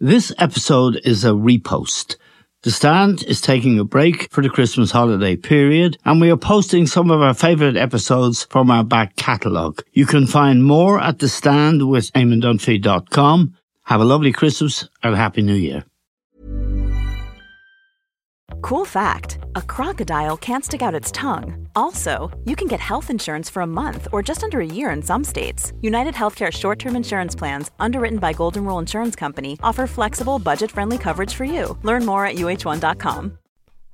This episode is a repost. The Stand is taking a break for the Christmas holiday period, and we are posting some of our favourite episodes from our back catalogue. You can find more at The Stand with eamondunphy.com. Have a lovely Christmas and Happy New Year. Cool fact a crocodile can't stick out its tongue. Also, you can get health insurance for a month or just under a year in some states. United Healthcare short term insurance plans, underwritten by Golden Rule Insurance Company, offer flexible, budget friendly coverage for you. Learn more at uh1.com.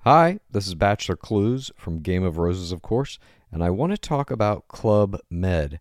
Hi, this is Bachelor Clues from Game of Roses, of course, and I want to talk about Club Med.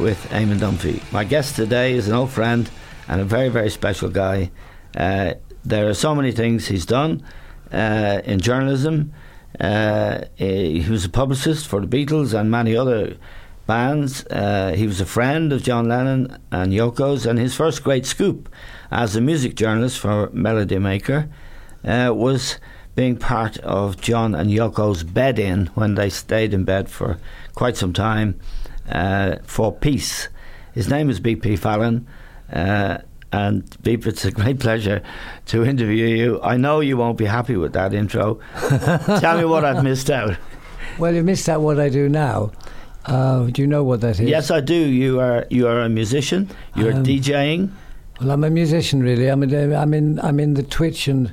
with Eamon Dunphy. My guest today is an old friend and a very, very special guy. Uh, there are so many things he's done uh, in journalism. Uh, he was a publicist for the Beatles and many other bands. Uh, he was a friend of John Lennon and Yoko's, and his first great scoop as a music journalist for Melody Maker uh, was being part of John and Yoko's bed in when they stayed in bed for quite some time uh, for peace. His name is BP Fallon. Uh, and Beep, it's a great pleasure to interview you. I know you won't be happy with that intro. Tell me what I've missed out. Well, you missed out what I do now. Uh, do you know what that is? Yes, I do. You are you are a musician. You're Um, DJing. Well, I'm a musician, really. I'm in, I'm in, I'm in the Twitch and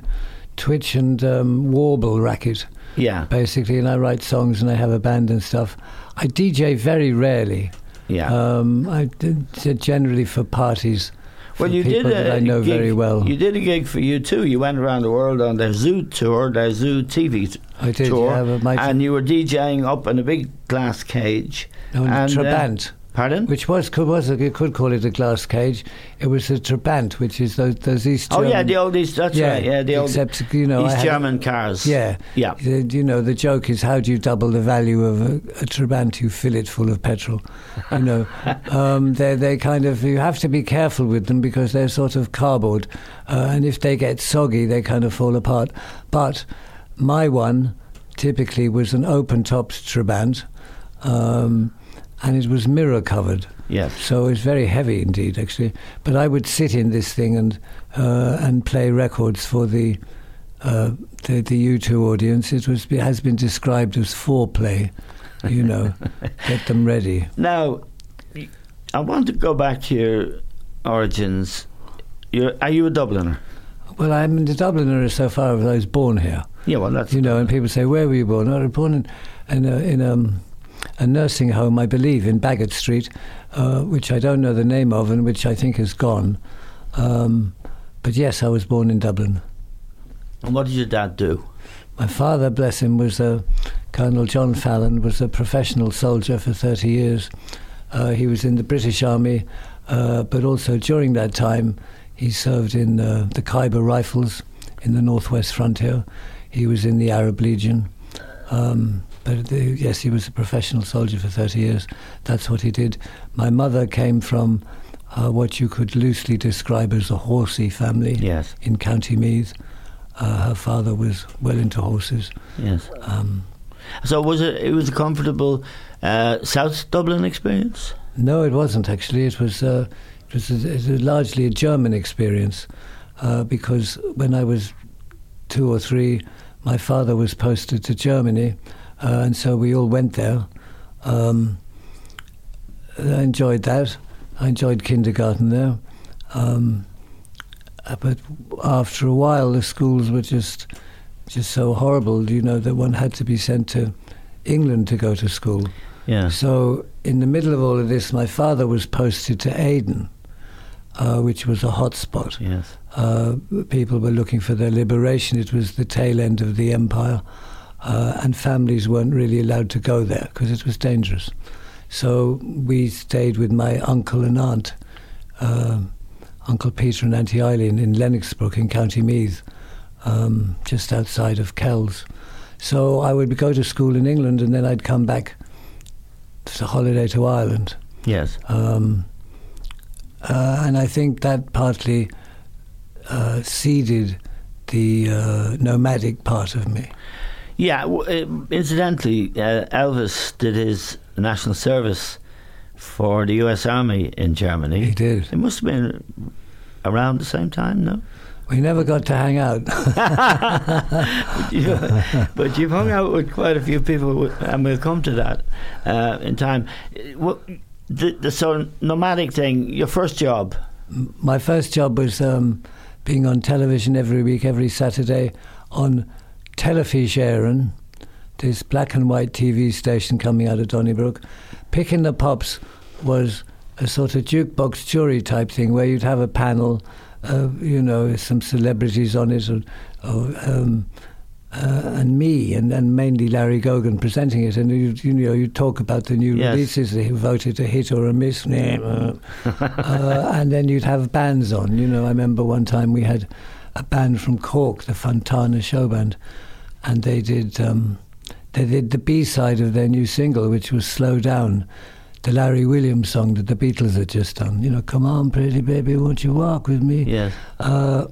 Twitch and um, Warble racket, Yeah, basically, and I write songs and I have a band and stuff. I DJ very rarely. yeah. Um, I did generally for parties. For well, you people did a that I know gig, very well. You did a gig for U2. You went around the world on their Zoo tour, their Zoo TV t- I did, tour, yeah, and you were DJing up in a big glass cage. No, in and, uh, Trabant. Pardon? Which was could was you could call it a glass cage. It was a Trabant, which is those those East. oh yeah, German- the old East. That's yeah, right. Yeah, the old except you know East German cars. Yeah, Yeah. Uh, You know, the joke is how do you double the value of a, a Trabant? You fill it full of petrol. You know, um, they they kind of you have to be careful with them because they're sort of cardboard, uh, and if they get soggy, they kind of fall apart. But my one typically was an open topped Trabant, um, and it was mirror covered. Yes. So it's very heavy indeed, actually. But I would sit in this thing and uh, and play records for the uh, the, the U2 audience. It was has been described as foreplay. You know, get them ready. Now, I want to go back to your origins. You're, are you a Dubliner? Well, I'm the Dubliner so far as I was born here. Yeah, well, that's You know, and people say, "Where were you born?" I was born in in a, in um, a nursing home, I believe, in Bagot Street, uh, which I don't know the name of, and which I think is gone. Um, but yes, I was born in Dublin. And what did your dad do? My father, bless him, was a Colonel John Fallon, was a professional soldier for 30 years. Uh, he was in the British Army, uh, but also during that time, he served in uh, the Khyber Rifles in the northwest frontier. He was in the Arab Legion. Um, but the, yes, he was a professional soldier for 30 years. That's what he did. My mother came from uh, what you could loosely describe as a horsey family Yes, in County Meath. Uh, her father was well into horses. yes. Um, So was it? It was a comfortable uh, South Dublin experience. no, it wasn't actually. It was uh, it was, a, it was largely a German experience uh, because when I was two or three, my father was posted to Germany, uh, and so we all went there. Um, I enjoyed that. I enjoyed kindergarten there. Um, uh, but after a while, the schools were just just so horrible, you know, that one had to be sent to England to go to school. Yeah. So in the middle of all of this, my father was posted to Aden, uh, which was a hot spot. Yes. Uh, people were looking for their liberation. It was the tail end of the empire, uh, and families weren't really allowed to go there because it was dangerous. So we stayed with my uncle and aunt, uh, Uncle Peter and Auntie Eileen, in Lennoxbrook in County Meath, um, just outside of Kells. So I would go to school in England, and then I'd come back to holiday to Ireland. Yes. Um, uh, and I think that partly uh, seeded the uh, nomadic part of me. Yeah. Uh, incidentally, uh, Elvis did his national service for the U.S. Army in Germany. He did. It must have been around the same time, no? We never got to hang out. but, you, but you've hung out with quite a few people, and we'll come to that uh, in time. What, the, the sort of nomadic thing, your first job. My first job was um, being on television every week, every Saturday, on Telefís Éireann, this black and white TV station coming out of Donnybrook. Picking the Pops was a sort of jukebox jury type thing where you'd have a panel, uh, you know, some celebrities on it, or, or, um, uh, and me, and, and mainly Larry Gogan presenting it. And you, you know, you talk about the new Yes. releases, who voted a hit or a miss, uh, and then you'd have bands on. You know, I remember one time we had a band from Cork, the Fontana Show Band, and they did um, they did the B side of their new single, which was "Slow Down," the Larry Williams song that the Beatles had just done. You know, come on, pretty baby, won't you walk with me? Yes. Uh,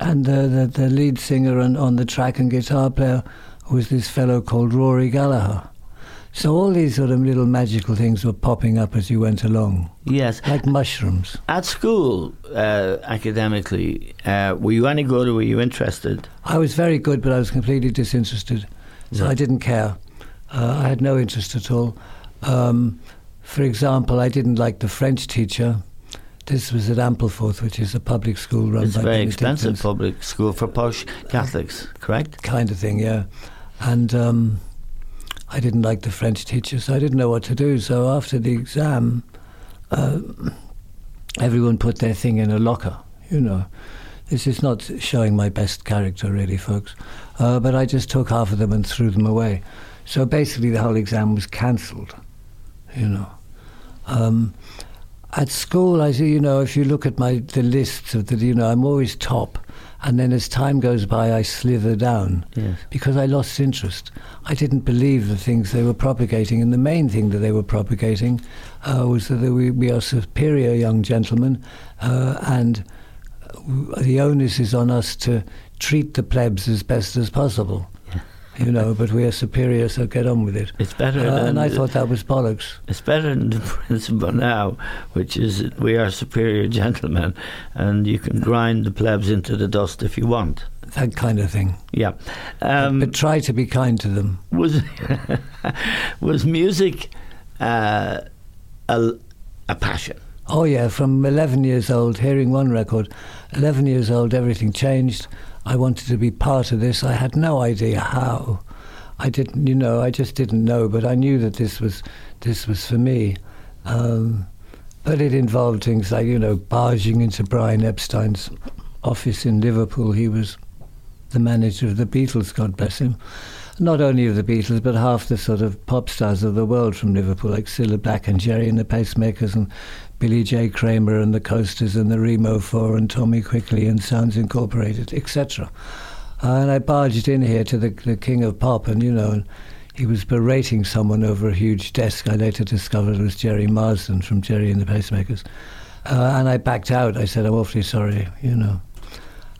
and the, the the lead singer on, on the track and guitar player was this fellow called Rory Gallagher. So all these sort of little magical things were popping up as you went along, Yes. like mushrooms. At school, uh, academically, uh, were you any good or were you interested? I was very good, but I was completely disinterested. So. I didn't care. Uh, I had no interest at all. Um, for example, I didn't like the French teacher. This was at Ampleforth, which is a public school run It's a by very expensive public school for posh Catholics, correct? kind of thing, yeah. And um, I didn't like the French teacher, so I didn't know what to do. So after the exam, uh, everyone put their thing in a locker, you know. This is not showing my best character, really, folks. Uh, but I just took half of them and threw them away. So basically, the whole exam was cancelled, you know. Um, at school, I see, you know, if you look at my the lists of the, you know, I'm always top, and then as time goes by, I slither down Yes. because I lost interest. I didn't believe the things they were propagating, and the main thing that they were propagating uh, was that we, we are superior young gentlemen, uh, and the onus is on us to treat the plebs as best as possible. You know, but we are superior, so get on with it. It's better Uh, than and I thought that was bollocks. it's better than the principle now, which is that we are superior gentlemen, and you can grind the plebs into the dust if you want. That kind of thing. Yeah. Um, but try to be kind to them. was was music uh, a, a passion? Oh yeah, from 11 years old, hearing one record, 11 years old, everything changed. I wanted to be part of this. I had no idea how. I didn't, you know, I just didn't know, but I knew that this was this was for me. Um, but it involved things like, you know, barging into Brian Epstein's office in Liverpool. He was the manager of the Beatles, God bless him. Not only of the Beatles, but half the sort of pop stars of the world from Liverpool, like Cilla Black and Gerry and the Pacemakers and Billy J. Kramer and the Coasters and the Remo 4 and Tommy Quickly and Sounds Incorporated, etc. and I barged in here to the, the king of pop, and you know, he was berating someone over a huge desk. I later discovered was Gerry Marsden from Gerry and the Pacemakers. Uh, and I backed out. I said, I'm awfully sorry, you know.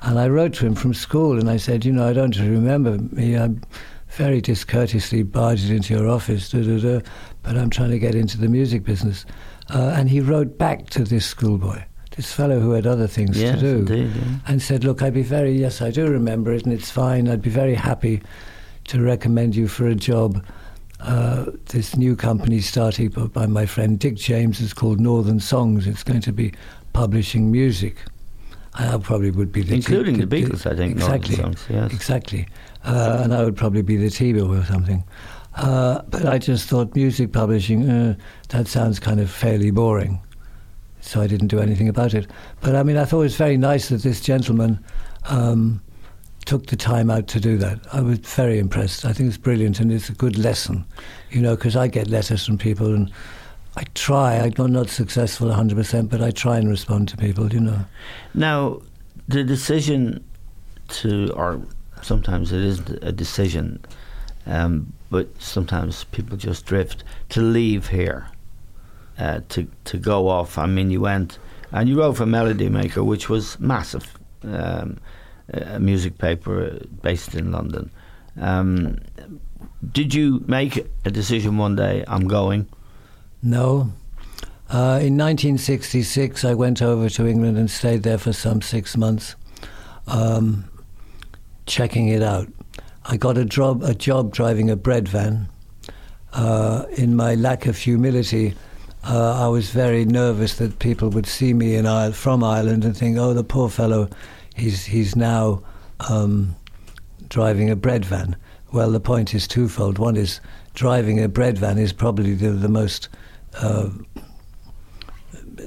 And I wrote to him from school and I said, you know, I don't remember me. I'm very discourteously barged into your office, but I'm trying to get into the music business. Uh, and he wrote back to this schoolboy, this fellow who had other things Yes, to do, indeed. Yeah. and said, look, I'd be very, yes, I do remember it and it's fine. I'd be very happy to recommend you for a job. Uh, this new company starting by- my friend Dick James is called Northern Songs. It's going to be publishing music. I probably would be the Including the Beatles, I think, Northern Exactly, Songs, yes. exactly. Uh, and I would probably be the T-bill or something. Uh, but I just thought music publishing, uh, that sounds kind of fairly boring. So I didn't do anything about it. But I mean, I thought it was very nice that this gentleman um, took the time out to do that. I was very impressed. I think it's brilliant and it's a good lesson, you know, because I get letters from people and I try. I'm not successful 100%, but I try and respond to people, you know. Now, the decision to, or sometimes it isn't a decision, um, but sometimes people just drift to leave here, uh, to to go off. I mean, you went and you wrote for Melody Maker, which was massive, um, a music paper based in London. Um, did you make a decision one day? I'm going. No. Uh, in 1966, I went over to England and stayed there for some six months, um, checking it out. I got a job, a job driving a bread van. Uh, in my lack of humility, uh, I was very nervous that people would see me in Ireland, from Ireland and think, "Oh, the poor fellow, he's he's now um, driving a bread van." Well, the point is twofold. One is driving a bread van is probably the, the most uh,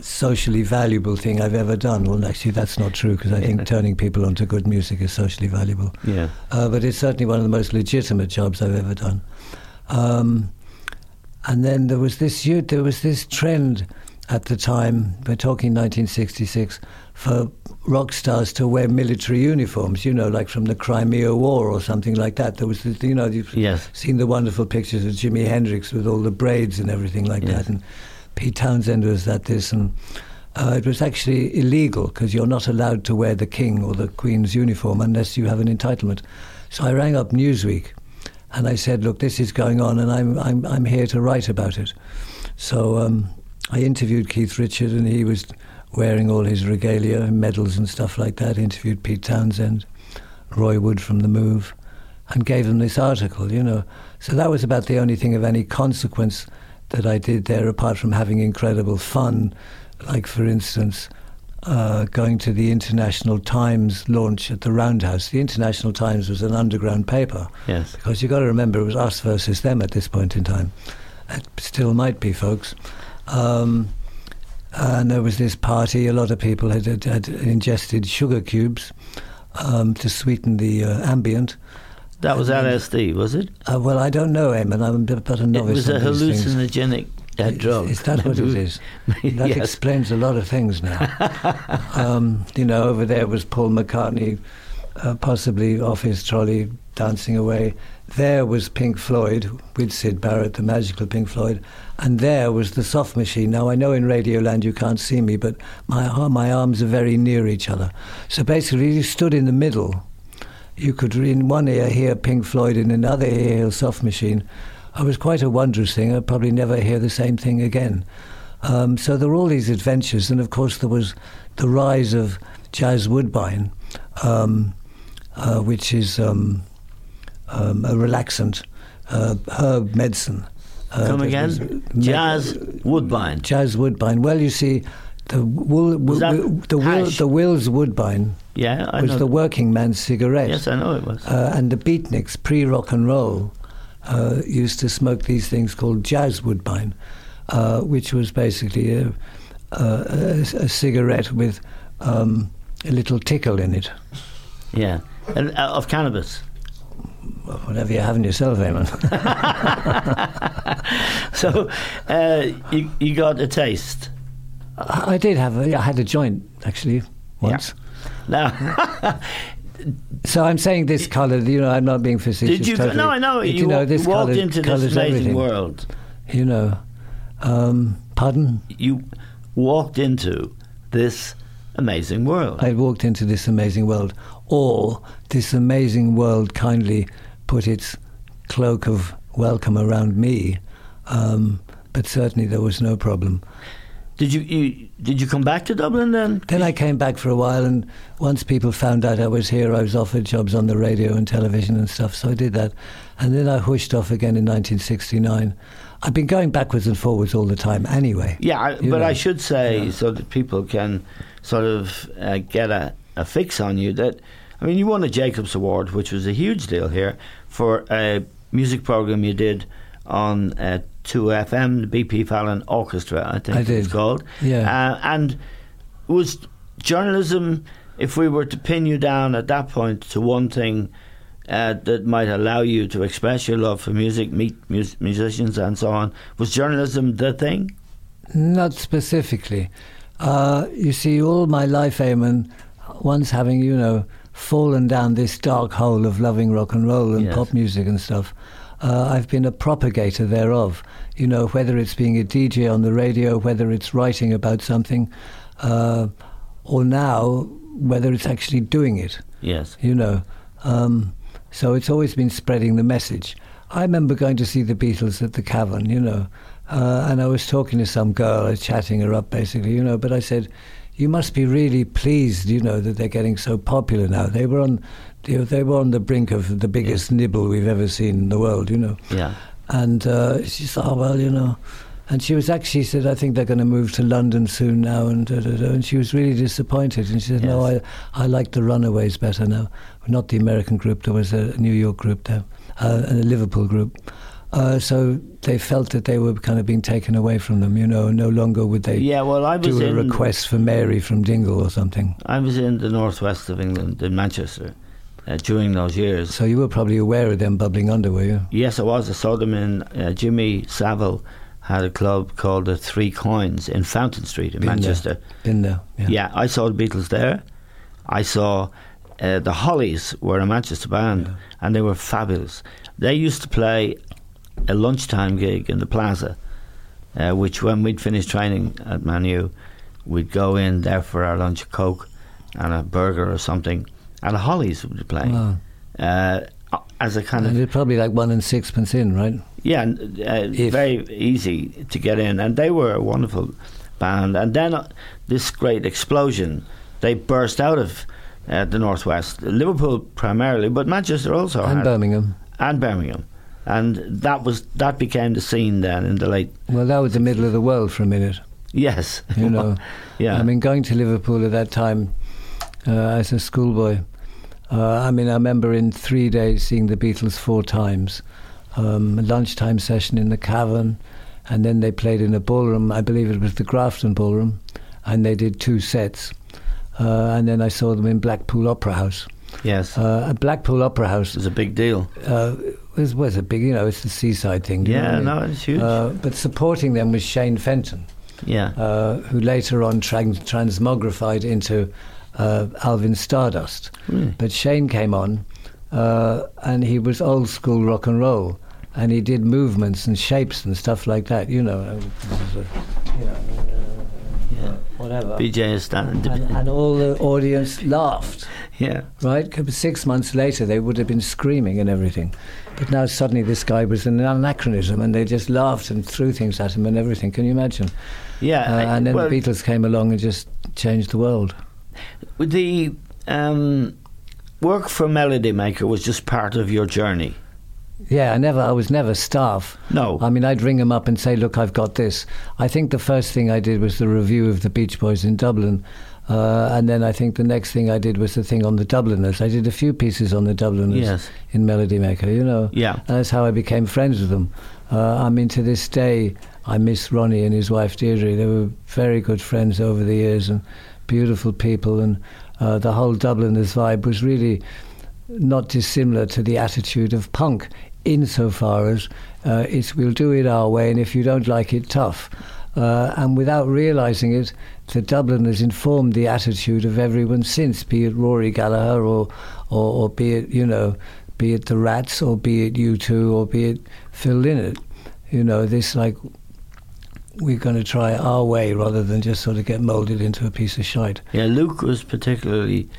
socially valuable thing I've ever done. Well, actually, that's not true because I think turning people onto good music is socially valuable. Yeah. Uh, but it's certainly one of the most legitimate jobs I've ever done. Um, and then there was this there was this trend at the time. We're talking 1966 for rock stars to wear military uniforms. You know, like from the Crimea War or something like that. There was, this, you know, you've Yes. seen the wonderful pictures of Jimi Hendrix with all the braids and everything like Yes. that. And Pete Townshend was at this, and uh, it was actually illegal because you're not allowed to wear the King or the Queen's uniform unless you have an entitlement. So I rang up Newsweek, and I said, "Look, this is going on, and I'm I'm I'm here to write about it." So um, I interviewed Keith Richard, and he was wearing all his regalia, medals and stuff like that. Interviewed Pete Townshend, Roy Wood from The Move, and gave them this article. You know, so that was about the only thing of any consequence that I did there, apart from having incredible fun. Like, for instance, uh, going to the International Times launch at the Roundhouse. The International Times was an underground paper Yes. because you've got to remember it was us versus them at this point in time. It still might be, folks. Um, and there was this party. A lot of people had, had, had ingested sugar cubes um, to sweeten the uh, ambient. That was LSD, was it? Uh, well, I don't know, Eamon. I'm a bit but a novice. It was a on these things. hallucinogenic uh, drug. Is that what it is? That yes. explains a lot of things now. um, you know, over there was Paul McCartney, uh, possibly off his trolley, dancing away. There was Pink Floyd with Syd Barrett, the magical Pink Floyd, and there was the soft machine. Now I know in Radioland you can't see me, but my my arms are very near each other. So basically, you stood in the middle. You could in one ear hear Pink Floyd, in another ear hear soft machine. I was quite a wondrous thing. I'd probably never hear the same thing again. Um, so there were all these adventures, and of course there was the rise of Jazz Woodbine, um, uh, which is um, um, a relaxant uh, herb medicine. Uh, Come again? was me- Jazz Woodbine. Jazz Woodbine. Well, you see, the wool, Was that the, will, the Wills Woodbine Yeah, I was know. the working man's cigarette. yes, I know it was. Uh, and the beatniks, pre rock and roll, uh, used to smoke these things called jazz woodbine, uh, which was basically a, a, a, a cigarette with um, a little tickle in it. yeah, and, uh, of cannabis. Well, whatever you have in yourself, Eamon. So uh, you you got a taste. I I did have a, I had a joint actually once. Now, So I'm saying this colour. You know, I'm not being facetious. did you? Totally. No, I know. But, You, know, wa- this walked colour into this amazing everything. world. You know, um, pardon. You walked into this amazing world. I walked into this amazing world, or this amazing world kindly put its cloak of welcome around me. Um, but certainly there was no problem. Did you, you did you come back to Dublin then? Then I came back for a while, and once people found out I was here, I was offered jobs on the radio and television and stuff, so I did that. And then I whooshed off again in 1969. I've been going backwards and forwards all the time anyway. Yeah, I, but know. I should say Yeah. so that people can sort of uh, get a, a fix on you that I mean you won a Jacobs Award, which was a huge deal here for a music program you did on uh, 2FM, the BP Fallon Orchestra, I think I it was called. Yeah. Uh, and was journalism, if we were to pin you down at that point to one thing uh, that might allow you to express your love for music, meet mus- musicians, and so on, was journalism the thing? Not specifically. Uh, you see, all my life, Eamon, once having, you know, fallen down this dark hole of loving rock and roll and Yes. pop music and stuff, uh, I've been a propagator thereof. You know, whether it's being a DJ on the radio, whether it's writing about something, uh, or now, whether it's actually doing it Yes. you know. Um, so it's always been spreading the message. I remember going to see the Beatles at the Cavern, you know, uh, and I was talking to some girl, I was chatting her up basically, you know, but I said, you must be really pleased, you know, that they're getting so popular now. They were on, you know, they were on the brink of the biggest nibble we've ever seen in the world, you know. Yeah. And uh, she said, oh, well, you know. And she was actually she said, I think they're going to move to London soon now. And, da, da, da. and she was really disappointed. And she said, no, I, I like the Runaways better now. Not the American group, there was a New York group there, uh, and a Liverpool group. Uh, so they felt that they were kind of being taken away from them, you know, no longer would they Yeah, well, I was do a in request for Mary from Dingle or something. I was in the northwest of England, in Manchester, uh, during those years. So you were probably aware of them bubbling under, were you? Yes, I was. I saw them in. Uh, Jimmy Savile had a club called the Three Coins in Fountain Street in Been there. Manchester. Been there. Yeah. Yeah. I saw the Beatles there. I saw uh, the Hollies were a Manchester band, and they were fabulous. They used to play a lunchtime gig in the Plaza, uh, which when we'd finished training at Man U, we'd go in there for our lunch, a coke and a burger or something, and Hollies would be playing. Wow. Uh, as a kind of And it's probably like one and sixpence in, right? yeah, and, uh, very easy to get in, and they were a wonderful band. And then uh, this great explosion, they burst out of uh, the northwest, Liverpool primarily, but Manchester also and had, Birmingham. and Birmingham, and that was that became the scene then in the late Well, that was the middle of the world for a minute. yes, You know, yeah, I mean, going to Liverpool at that time uh, as a schoolboy. Uh, I mean, I remember in three days seeing the Beatles four times. Um, a lunchtime session in the Cavern, and then they played in a ballroom. I believe it was the Grafton Ballroom, and they did two sets. Uh, and then I saw them in Blackpool Opera House. yes, Uh, at Blackpool Opera it House was a big deal. uh, was was a big, you know, it's the seaside thing. do you know Yeah, what I mean? no, it's huge. Uh, but supporting them was Shane Fenton yeah, uh, who later on trans- transmogrified into uh, Alvin Stardust. Really? But Shane came on, uh, and he was old school rock and roll, and he did movements and shapes and stuff like that. You know, uh, you know, yeah. whatever. BJ is. And, and all the audience laughed. yeah, Right? Six months later, they would have been screaming and everything. But now suddenly this guy was an anachronism, and they just laughed and threw things at him and everything. Can you imagine? yeah, Uh, and then well, the Beatles came along and just changed the world. The um, work for Melody Maker was just part of your journey. Yeah, I never. I was never staff. No. I mean, I'd ring them up and say, "Look, I've got this." I think the first thing I did was the review of the Beach Boys in Dublin, uh, and then I think the next thing I did was the thing on the Dubliners. I did a few pieces on the Dubliners Yes. in Melody Maker. You know. Yeah. And that's how I became friends with them. Uh, I mean, to this day, I miss Ronnie and his wife Deirdre. They were very good friends over the years and beautiful people, and uh, the whole Dubliners vibe was really not dissimilar to the attitude of punk, insofar as uh, it's we'll do it our way, and if you don't like it, tough. Uh, and without realizing it, the Dubliners informed the attitude of everyone since, be it Rory Gallagher or, or, or be it, you know, be it the Rats or be it U2 or be it Phil Lynott. You know, this like we're going to try our way rather than just sort of get moulded into a piece of shite. Yeah, Luke was particularly.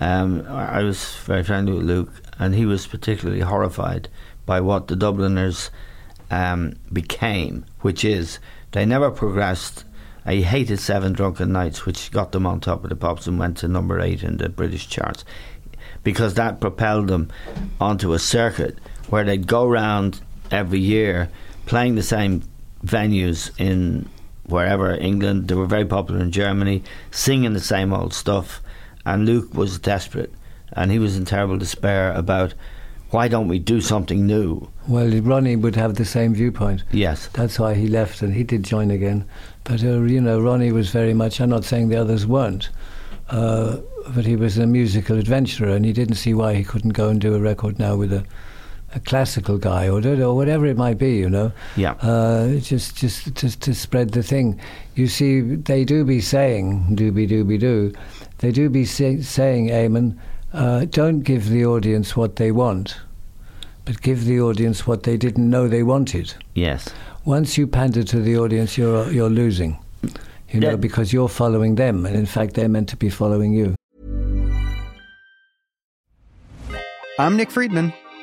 Um, I was very friendly with Luke, and he was particularly horrified by what the Dubliners um, became, which is they never progressed. I hated Seven Drunken Nights, which got them on top of the pops and went to number eight in the British charts, because that propelled them onto a circuit where they'd go round every year playing the same venues in wherever England. They were very popular in Germany, singing the same old stuff. And Luke was desperate, and he was in terrible despair about why don't we do something new? Well, Ronnie would have the same viewpoint. Yes. That's why he left and he did join again. But, uh, you know, Ronnie was very much, I'm not saying the others weren't, uh, but he was a musical adventurer and he didn't see why he couldn't go and do a record now with a, a classical guy or, or whatever it might be, you know. Yeah. Uh, just, just, just to spread the thing. You see, they do be saying, dooby dooby doo, they do be say, saying, Eamon, uh, don't give the audience what they want, but give the audience what they didn't know they wanted. Yes. Once you pander to the audience, you're you're losing. You know, Yeah. because you're following them, and in fact, they're meant to be following you. I'm Nick Friedman.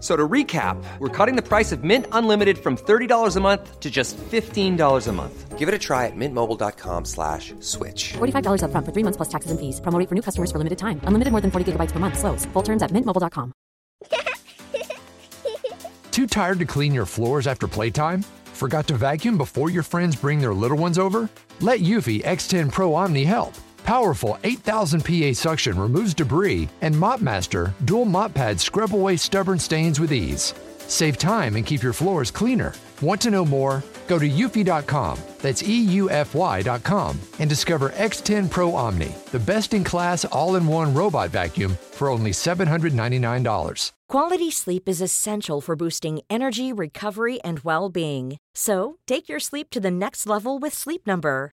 F- So to recap, we're cutting the price of Mint Unlimited from $30 a month to just $15 a month. Give it a try at mintmobile.com slash switch. $45 upfront for three months plus taxes and fees. Promo for new customers for limited time. Unlimited more than 40 gigabytes per month. Slows. Full terms at mintmobile.com. Too tired to clean your floors after playtime? Forgot to vacuum before your friends bring their little ones over? Let Eufy X10 Pro Omni help. Powerful 8000 PA suction removes debris, and MopMaster dual mop pads scrub away stubborn stains with ease. Save time and keep your floors cleaner. Want to know more? Go to eufy.com, that's EUFY.com, and discover X10 Pro Omni, the best in class all in one robot vacuum for only $799. Quality sleep is essential for boosting energy, recovery, and well being. So take your sleep to the next level with Sleep Number.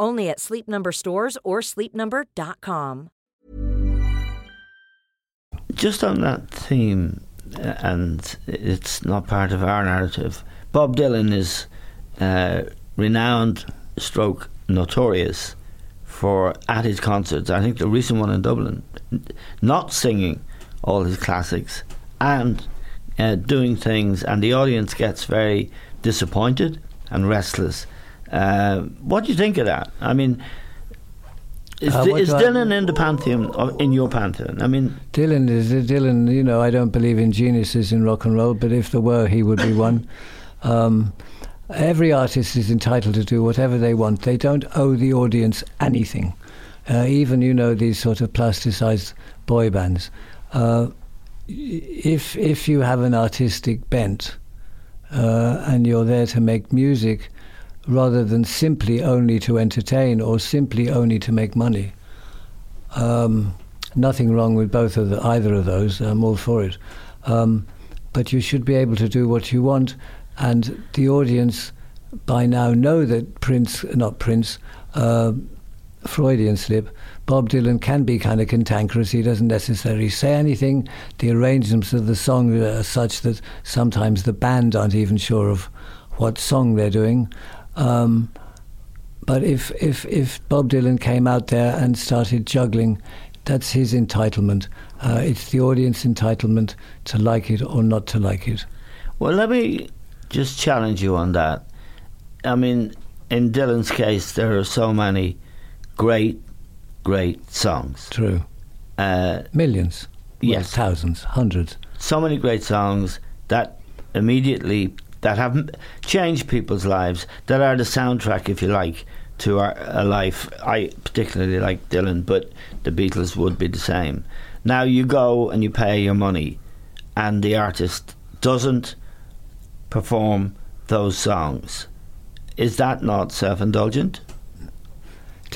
Only at Sleep Number stores or sleepnumber.com. Just on that theme, uh, and it's not part of our narrative, Bob Dylan is uh, renowned, stroke, notorious for at his concerts. I think the recent one in Dublin, not singing all his classics and uh, doing things, and the audience gets very disappointed and restless. Uh, what do you think of that? I mean, is, Uh, is I- Dylan in the pantheon, or in your pantheon? I mean, Dylan is Dylan. You know, I don't believe in geniuses in rock and roll, but if there were, he would be one. Um, every artist is entitled to do whatever they want. They don't owe the audience anything. Uh, even you know these sort of plasticized boy bands. Uh, if if you have an artistic bent uh, and you're there to make music rather than simply only to entertain or simply only to make money, um, nothing wrong with both of the, either of those. I'm all for it. Um, but you should be able to do what you want, and the audience by now know that Prince, not Prince, uh, Freudian slip. Bob Dylan can be kind of cantankerous. He doesn't necessarily say anything. The arrangements of the song are such that sometimes the band aren't even sure of what song they're doing. Um, but if, if, if Bob Dylan came out there and started juggling, that's his entitlement. Uh, it's the audience entitlement to like it or not to like it. Well, let me just challenge you on that. I mean, in Dylan's case, there are so many great, great songs. True. Uh, Millions. Well, Yes. thousands, hundreds. so many great songs that immediately that have changed people's lives that are the soundtrack if you like to our a life i particularly like dylan but the beatles would be the same now you go and you pay your money and the artist doesn't perform those songs is that not self-indulgent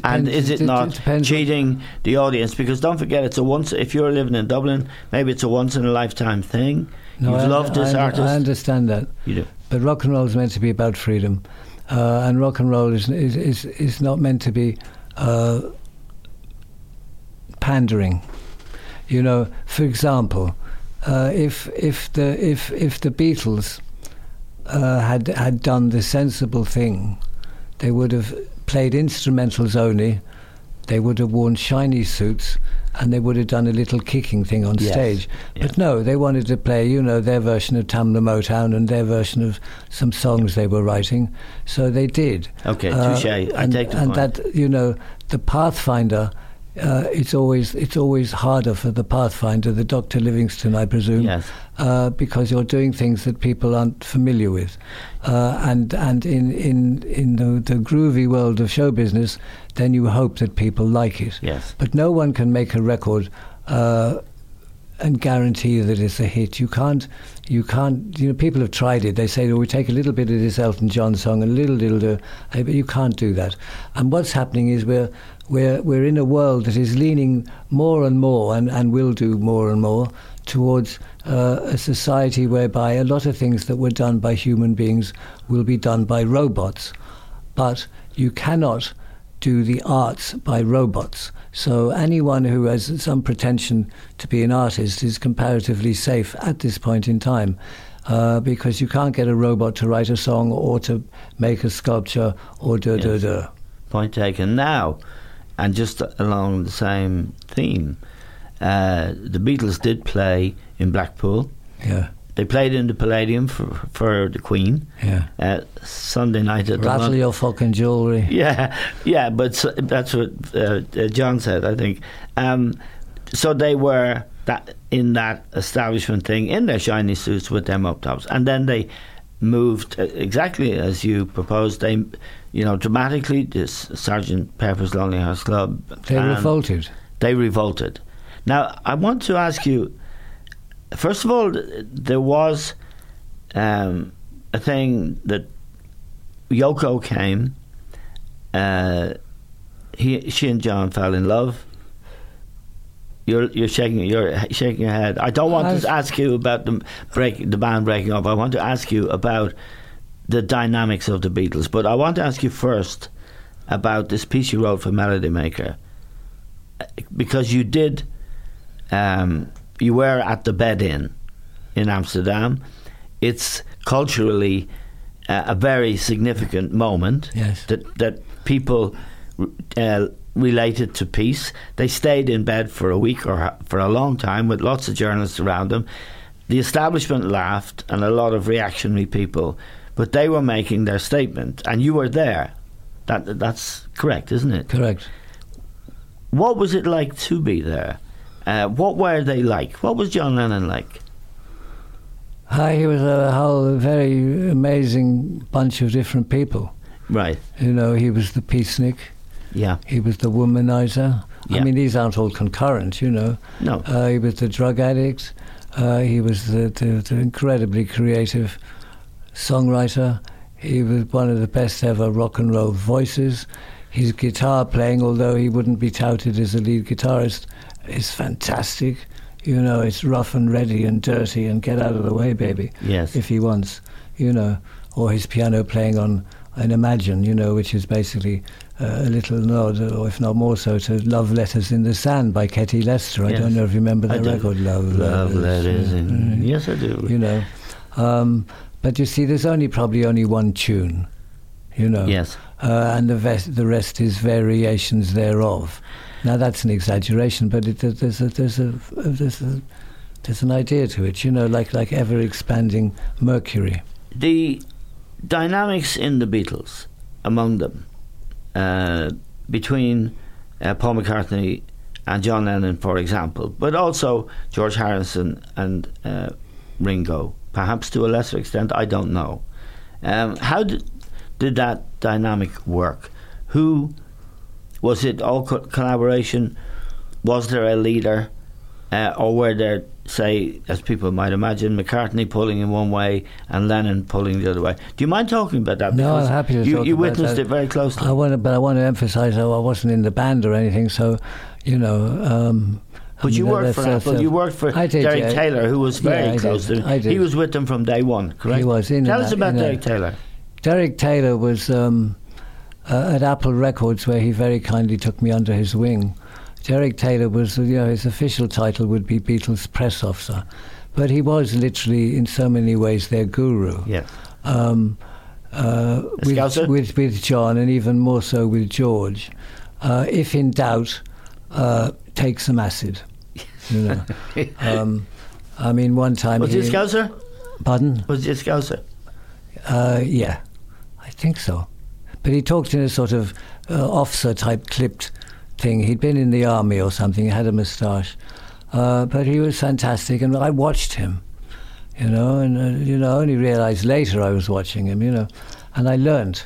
and is it not depends cheating the audience? Because don't forget, it's a once. If you're living in Dublin, maybe it's a once in a lifetime thing. No, You've I, loved this I, artist. I understand that. You do. But rock and roll is meant to be about freedom, uh, and rock and roll is is is, is not meant to be uh, pandering. You know, for example, uh, if if the if if the Beatles uh, had had done the sensible thing, they would have played instrumentals only. They would have worn shiny suits, and they would have done a little kicking thing on Yes. stage. But no, they wanted to play, you know, their version of Tamla Motown and their version of some songs they were writing. So they did. Okay, Uh, touche. I and, take the and point. that you know, the Pathfinder. Uh, it's always it's always harder for the Pathfinder, the Doctor Livingstone, I presume, Yes. uh, because you're doing things that people aren't familiar with, uh, and and in in in the, the groovy world of show business, then you hope that people like it. Yes. But no one can make a record uh, and guarantee that it's a hit. You can't. You can't. You know, people have tried it. They say, "Oh, we take a little bit of this Elton John song, and a little, little, uh, but you can't do that." And what's happening is we're we're we're in a world that is leaning more and more, and and will do more and more towards uh, a society whereby a lot of things that were done by human beings will be done by robots. But you cannot do the arts by robots. So anyone who has some pretension to be an artist is comparatively safe at this point in time. Uh, because you can't get a robot to write a song or to make a sculpture or da da da. Point taken. Now, and just along the same theme, uh, the Beatles did play in Blackpool. Yeah, They played in the Palladium for for the Queen. yeah. Uh, Sunday night at the Rattle Lon- your fucking jewelry. Yeah, yeah, but so, that's what uh, uh, John said. I think. Um, so they were that in that establishment thing in their shiny suits with them up tops, and then they moved uh, exactly as you proposed. They, you know, dramatically, this Sergeant Pepper's Lonely Hearts Club. They revolted. They revolted. Now, I want to ask you. First of all, there was um, a thing that Yoko came. Uh, he, she and John fell in love. You're you're shaking you're shaking your head. I don't want I- to ask you about the break the band breaking up. I want to ask you about the dynamics of the Beatles. But I want to ask you first about this piece you wrote for Melody Maker because you did um, you were at the Bed Inn in Amsterdam. It's culturally uh, a very significant moment Yes. that that people uh, related to peace. They stayed in bed for a week or for a long time with lots of journalists around them. The establishment laughed and a lot of reactionary people, but they were making their statement, and you were there. That that's correct, isn't it? Correct. What was it like to be there? Uh, what were they like? What was John Lennon like? Hi, he was a whole very amazing bunch of different people. Right. You know, he was the peacenik. Yeah. He was the womanizer. Yeah. I mean, these aren't all concurrent, you know. No. Uh, he was the drug addict. Uh, he was the, the, the incredibly creative songwriter. He was one of the best ever rock and roll voices. His guitar playing, although he wouldn't be touted as a lead guitarist, is fantastic. You know, it's rough and ready and dirty and get out of the way, baby. Yes. If he wants, you know, or his piano playing on an Imagine, you know, which is basically uh, a little nod, or if not more so, to Love Letters in the Sand by Ketty Lester. I Yes. don't know if you remember that record, Love, Love letters. In, Mm. yes, I do. You know, um, but you see, there's only probably only one tune, you know. Yes. Uh, and the rest, the rest is variations thereof. Now that's an exaggeration, but it, there's a there's a there's a there's an idea to it, you know, like like ever expanding Mercury. the dynamics in the Beatles among them uh, between uh, Paul McCartney and John Lennon, for example, but also George Harrison and uh, Ringo, perhaps to a lesser extent, I don't know. Um, how did, did that dynamic work? Who was it all co- collaboration? Was there a leader? Uh, or were there, say, as people might imagine, McCartney pulling in one way and Lennon pulling the other way? Do you mind talking about that? No, Because I'm happy to you, talk you about witnessed that. it very closely. I want to, but I want to emphasise how I wasn't in the band or anything. So, you know. Um, But you worked for Apple. uh, You worked for I did, Derek yeah. Taylor, who was very Yeah, close did. to. I did. He was with them from day one, correct? He was in Tell us out- about Derek Taylor. Derek Taylor was um, uh, at Apple Records, where he very kindly took me under his wing. Derek Taylor was, you know, his official title would be Beatles press officer, but he was literally, in so many ways, their guru. Yes. Um, uh, with, with with John, and even more so with George. Uh, if in doubt, uh, take some acid. You know. um, I mean, one time. Was he a he- Scouser? Pardon? Was he a Scouser? Uh, yeah, I think so. But he talked in a sort of uh, officer type clipped thing. He'd been in the army or something, he had a moustache. Uh, but he was fantastic, and I watched him, you know, and, uh, you know, only realized later I was watching him, you know, and I learned.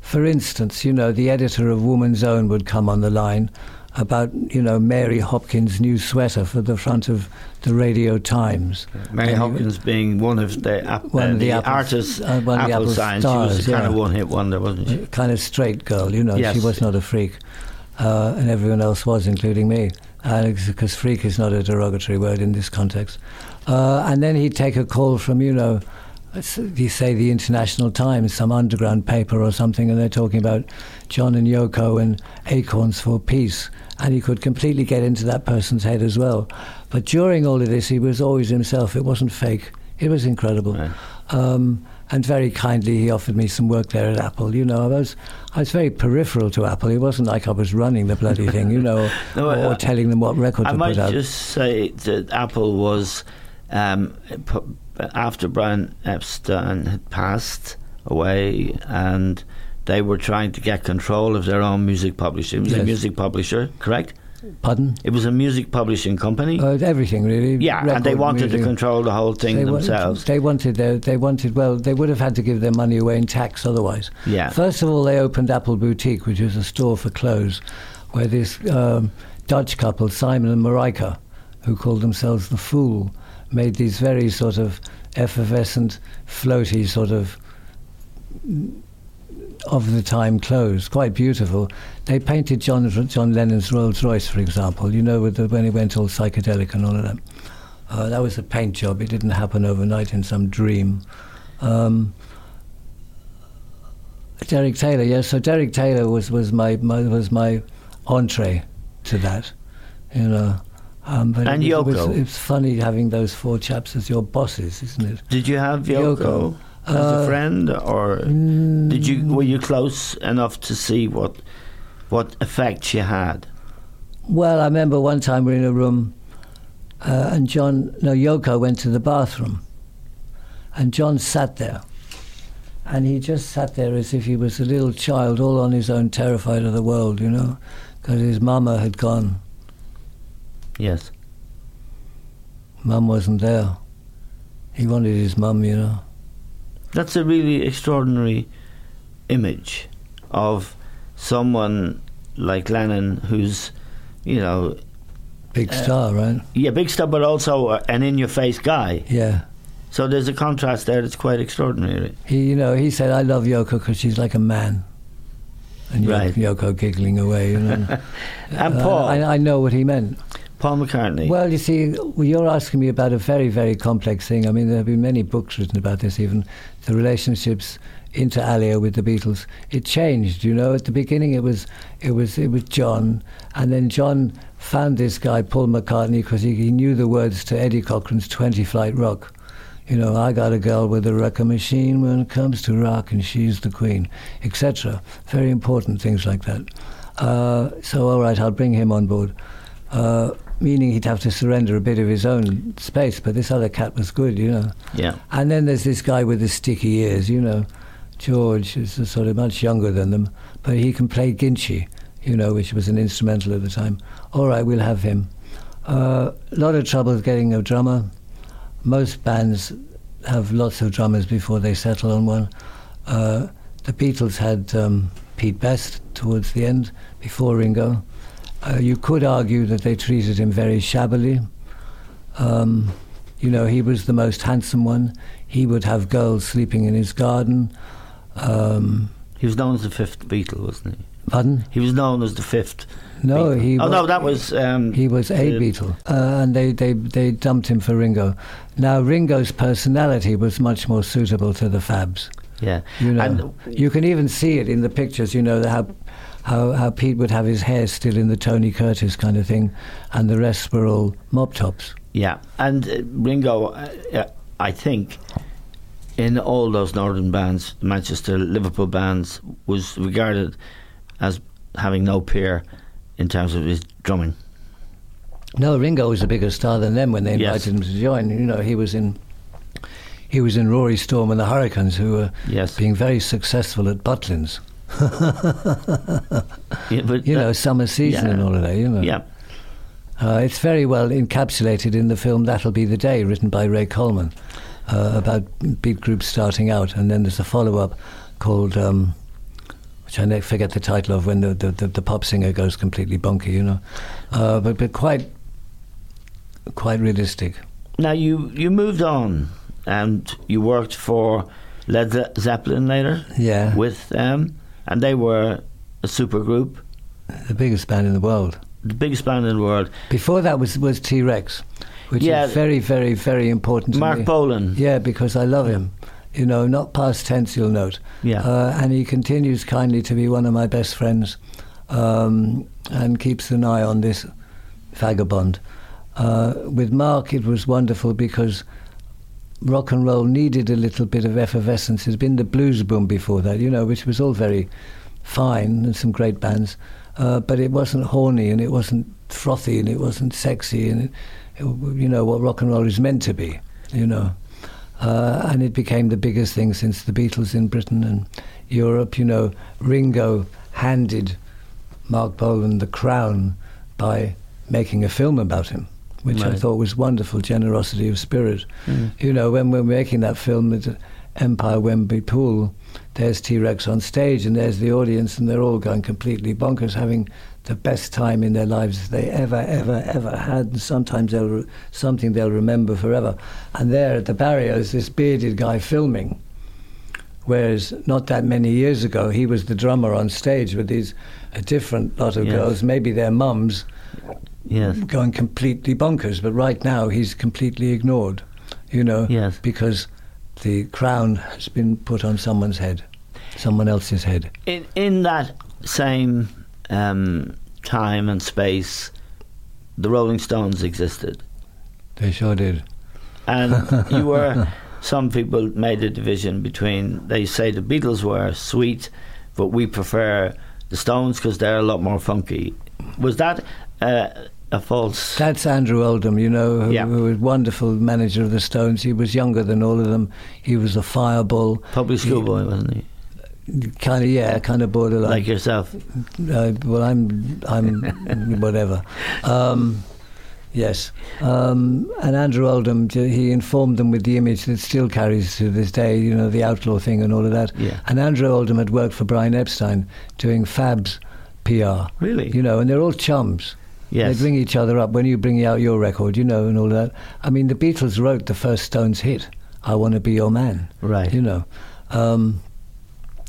For instance, you know, the editor of Woman's Own would come on the line about, you know, Mary Hopkins' new sweater for the front of the Radio Times. Mary And Hopkins being one of the, ap- One uh, of the the artists, uh, one Apple Apple signs. she was stars, a kind yeah. of one-hit wonder, wasn't she? kind of straight girl, you know. Yes. She was not a freak, uh, and everyone else was, including me, because freak is not a derogatory word in this context. Uh, and then he'd take a call from, you know, you say the International Times, some underground paper or something, and they're talking about John and Yoko and Acorns for Peace. And he could completely get into that person's head as well. But during all of this, he was always himself. It wasn't fake. It was incredible. Um, and very kindly, he offered me some work there at Apple. You know, I was, I was very peripheral to Apple. It wasn't like I was running the bloody thing, you know, No, or, I- telling them what record I to put out. I might just say that Apple was, um, after Brian Epstein had passed away and they were trying to get control of their own music publishing. It was a music publisher, correct? Pardon? It was a music publishing company. Uh, everything really. yeah, and they wanted music. to control the whole thing they themselves. they wanted their, they wanted well they would have had to give their money away in tax otherwise. Yeah. First of all, they opened Apple Boutique, which was a store for clothes, where this um, Dutch couple, Simon and Marika, who called themselves the Fool, made these very sort of effervescent, floaty sort of of the time clothes, quite beautiful. They painted John John Lennon's Rolls Royce, for example. You know, with the, when he went all psychedelic and all of that. Uh, that was a paint job. It didn't happen overnight in some dream. Um, Derek Taylor, yes. So Derek Taylor was, was my, my was my entree to that, you know. Um, but And it, it Yoko. was, it's funny having those four chaps as your bosses, isn't it? Did you have Yoko, Yoko. As a Uh, friend, or did you were you close enough to see what what effect she had? Well, I remember one time we were in a room, uh, and John, no, Yoko went to the bathroom, and John sat there, and he just sat there as if he was a little child, all on his own, terrified of the world, you know, because his mama had gone. Yes. Mum wasn't there. He wanted his mum, you know. That's a really extraordinary image of someone like Lennon, who's, you know, Big Uh, star, right? yeah, big star, but also uh, an in-your-face guy. Yeah. So there's a contrast there that's quite extraordinary. He, you know, he said, "I love Yoko because she's like a man." And Right. Yoko giggling away, you know. And Uh, Paul, I, I know what he meant. Paul McCartney. Well, you see, you're asking me about a very, very complex thing. I mean, there have been many books written about this, even the relationships inter alia with the Beatles. It changed, you know. At the beginning, it was, it was, it was John, and then John found this guy Paul McCartney because he, he knew the words to Eddie Cochran's Twenty Flight Rock. You know, I got a girl with a record machine when it comes to rock, and she's the queen, etc. Very important things like that. Uh, so, all right, I'll bring him on board. Uh, meaning he'd have to surrender a bit of his own space, but this other cat was good, you know. yeah. And then there's this guy with the sticky ears, you know. George is a sort of much younger than them, but he can play Raunchy. you know, which was an instrumental at the time. All right, we'll have him. Uh, a lot of trouble getting a drummer. Most bands have lots of drummers before they settle on one. Uh, the Beatles had um, Pete Best towards the end, before Ringo. Uh, you could argue that they treated him very shabbily. Um, you know, he was the most handsome one. He would have girls sleeping in his garden. Um, he was known as the fifth Beatle, wasn't he? Pardon? He was known as the fifth. No, Beatle. he. Oh was, no, that was. Um, he was a uh, Beatle, uh, and they, they they dumped him for Ringo. Now Ringo's personality was much more suitable to the Fabs. Yeah, you know, and you can even see it in the pictures. You know how. How, how Pete would have his hair still in the Tony Curtis kind of thing, and the rest were all mop tops. Yeah, and uh, Ringo, uh, I think, in all those northern bands, Manchester, Liverpool bands, was regarded as having no peer in terms of his drumming. No, Ringo was a bigger star than them when they invited Yes. him to join. You know, he was in he was in Rory Storm and the Hurricanes, who were Yes. being very successful at Butlins. Yeah, but you know, summer season yeah. and all of that. You know, Yeah, uh, it's very well encapsulated in the film "That'll Be the Day," written by Ray Coleman, uh, about beat groups starting out, and then there's a follow-up called. Um, which I forget the title of when the, the, the, the pop singer goes completely bonky, you know, uh, but but quite quite realistic. Now you you moved on and you worked for Led Zeppelin later. Yeah. With them, and they were a super group, The biggest band in the world. the biggest band in the world. Before that was was T Rex, which Yeah. is very very very important. to Marc. Bolan. Yeah, because I love him. You know, not past tense, you'll note. Yeah. Uh, and he continues kindly to be one of my best friends, um, and keeps an eye on this vagabond. Uh, with Marc, it was wonderful because rock and roll needed a little bit of effervescence. There's been the blues boom before that, you know, which was all very fine and some great bands, uh, but it wasn't horny and it wasn't frothy and it wasn't sexy and it, it, you know what rock and roll is meant to be, you know. Uh, and it became the biggest thing since the Beatles in Britain and Europe. You know, Ringo handed Marc Bolan the crown by making a film about him, which I thought was wonderful generosity of spirit. Mm. You know, when we're making that film at Empire Wembley Pool, there's T Rex on stage and there's the audience, and they're all going completely bonkers, having the best time in their lives they ever, ever, ever had. And sometimes they'll re- something they'll remember forever. And there at the barrier is this bearded guy filming. Whereas not that many years ago, he was the drummer on stage with these a different lot of Yes. girls, maybe their mums, Yes. going completely bonkers. But right now, he's completely ignored, you know, Yes. because the crown has been put on someone's head, someone else's head. In in that same um, time and space, the Rolling Stones existed, They sure did. and you were. Some people made a division between. They say the Beatles were sweet, but we prefer the Stones because they're a lot more funky. Was that uh, a false? That's Andrew Oldham, you know, who, Yeah. who was wonderful manager of the Stones. He was younger than all of them. He was a fireball. Public schoolboy, wasn't he? Kind of, yeah, kind of borderline. Like yourself. Uh, well, I'm, I'm whatever. Um, yes, um, and Andrew Oldham, he informed them with the image that still carries to this day. You know, the outlaw thing and all of that. Yeah. And Andrew Oldham had worked for Brian Epstein doing Fab's PR. Really? You know, and they're all chums. Yes. They bring each other up when you bring out your record, you know, and all that. I mean, the Beatles wrote the first Stones hit, "I Want to Be Your Man." Right. You know. Um,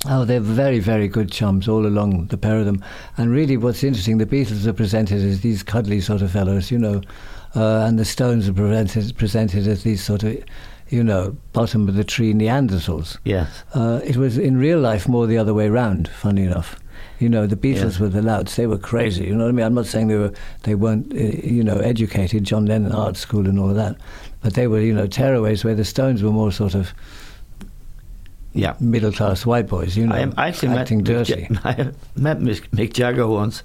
Oh, they're very, very good chums all along, the pair of them. And really, what's interesting, the Beatles are presented as these cuddly sort of fellows, you know, uh, and the Stones are presented, presented as these sort of, you know, bottom of the tree Neanderthals. Yes. Uh, it was in real life more the other way round, funny enough. You know, the Beatles Yeah. were the louds. They were crazy. You know what I mean? I'm not saying they were they weren't uh, you know educated, John Lennon art school and all of that, but they were you know tearaways where the Stones were more sort of Yeah. middle class white boys. You know, I, I actually acting met Mick dirty. Ja- I met Mick, Mick Jagger once.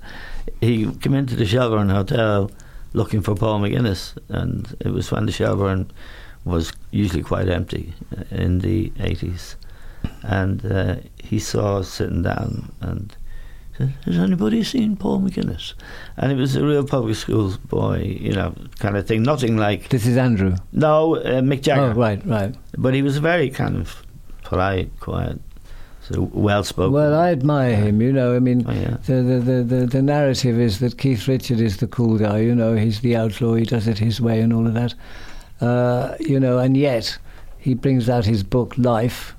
He came into the Shelbourne Hotel looking for Paul McGuinness, and it was when the Shelbourne was usually quite empty uh, in the 80s. And uh, he saw us sitting down, and said, Has anybody seen Paul McGuinness? And he was a real public school boy, you know, kind of thing. Nothing like. This is Andrew. No, uh, Mick Jagger. Oh, right, right. But he was very kind of polite, quiet, so well spoken. Well, I admire him. You know, I mean, Oh, yeah. the, the, the, the, the narrative is that Keith Richard is the cool guy. You know, he's the outlaw. He does it his way and all of that. Uh, you know, and yet he brings out his book Life,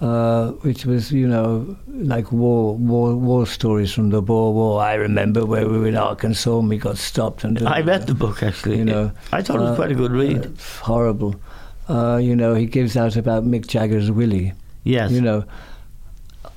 uh, which was, you know, like war, war, war stories from the Boer War. I remember where we were in Arkansas and we got stopped. And I read the book actually. You know, I thought it was uh, quite a good read. uh, horrible. Uh, you know, he gives out about Mick Jagger's Willie. yes. You know,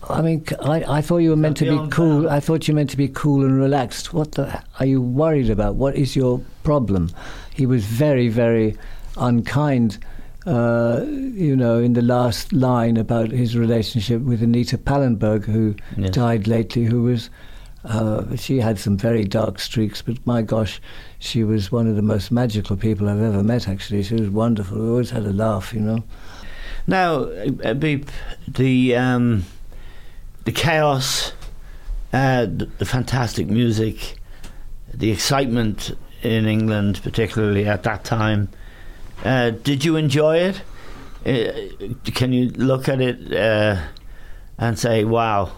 I mean, I thought you were meant to be cool. I thought you were meant to be cool and relaxed. What the are you worried about? What is your problem? He was very, very unkind. Uh, you know, in the last line about his relationship with Anita Pallenberg, who Yes. died lately, who was. Uh, she had some very dark streaks, but my gosh, she was one of the most magical people I've ever met. Actually, she was wonderful. We always had a laugh, you know. Now, Beep, the um, the chaos, uh, the, the fantastic music, the excitement in England, particularly at that time. Uh, did you enjoy it? Uh, can you look at it uh, and say, "Wow"?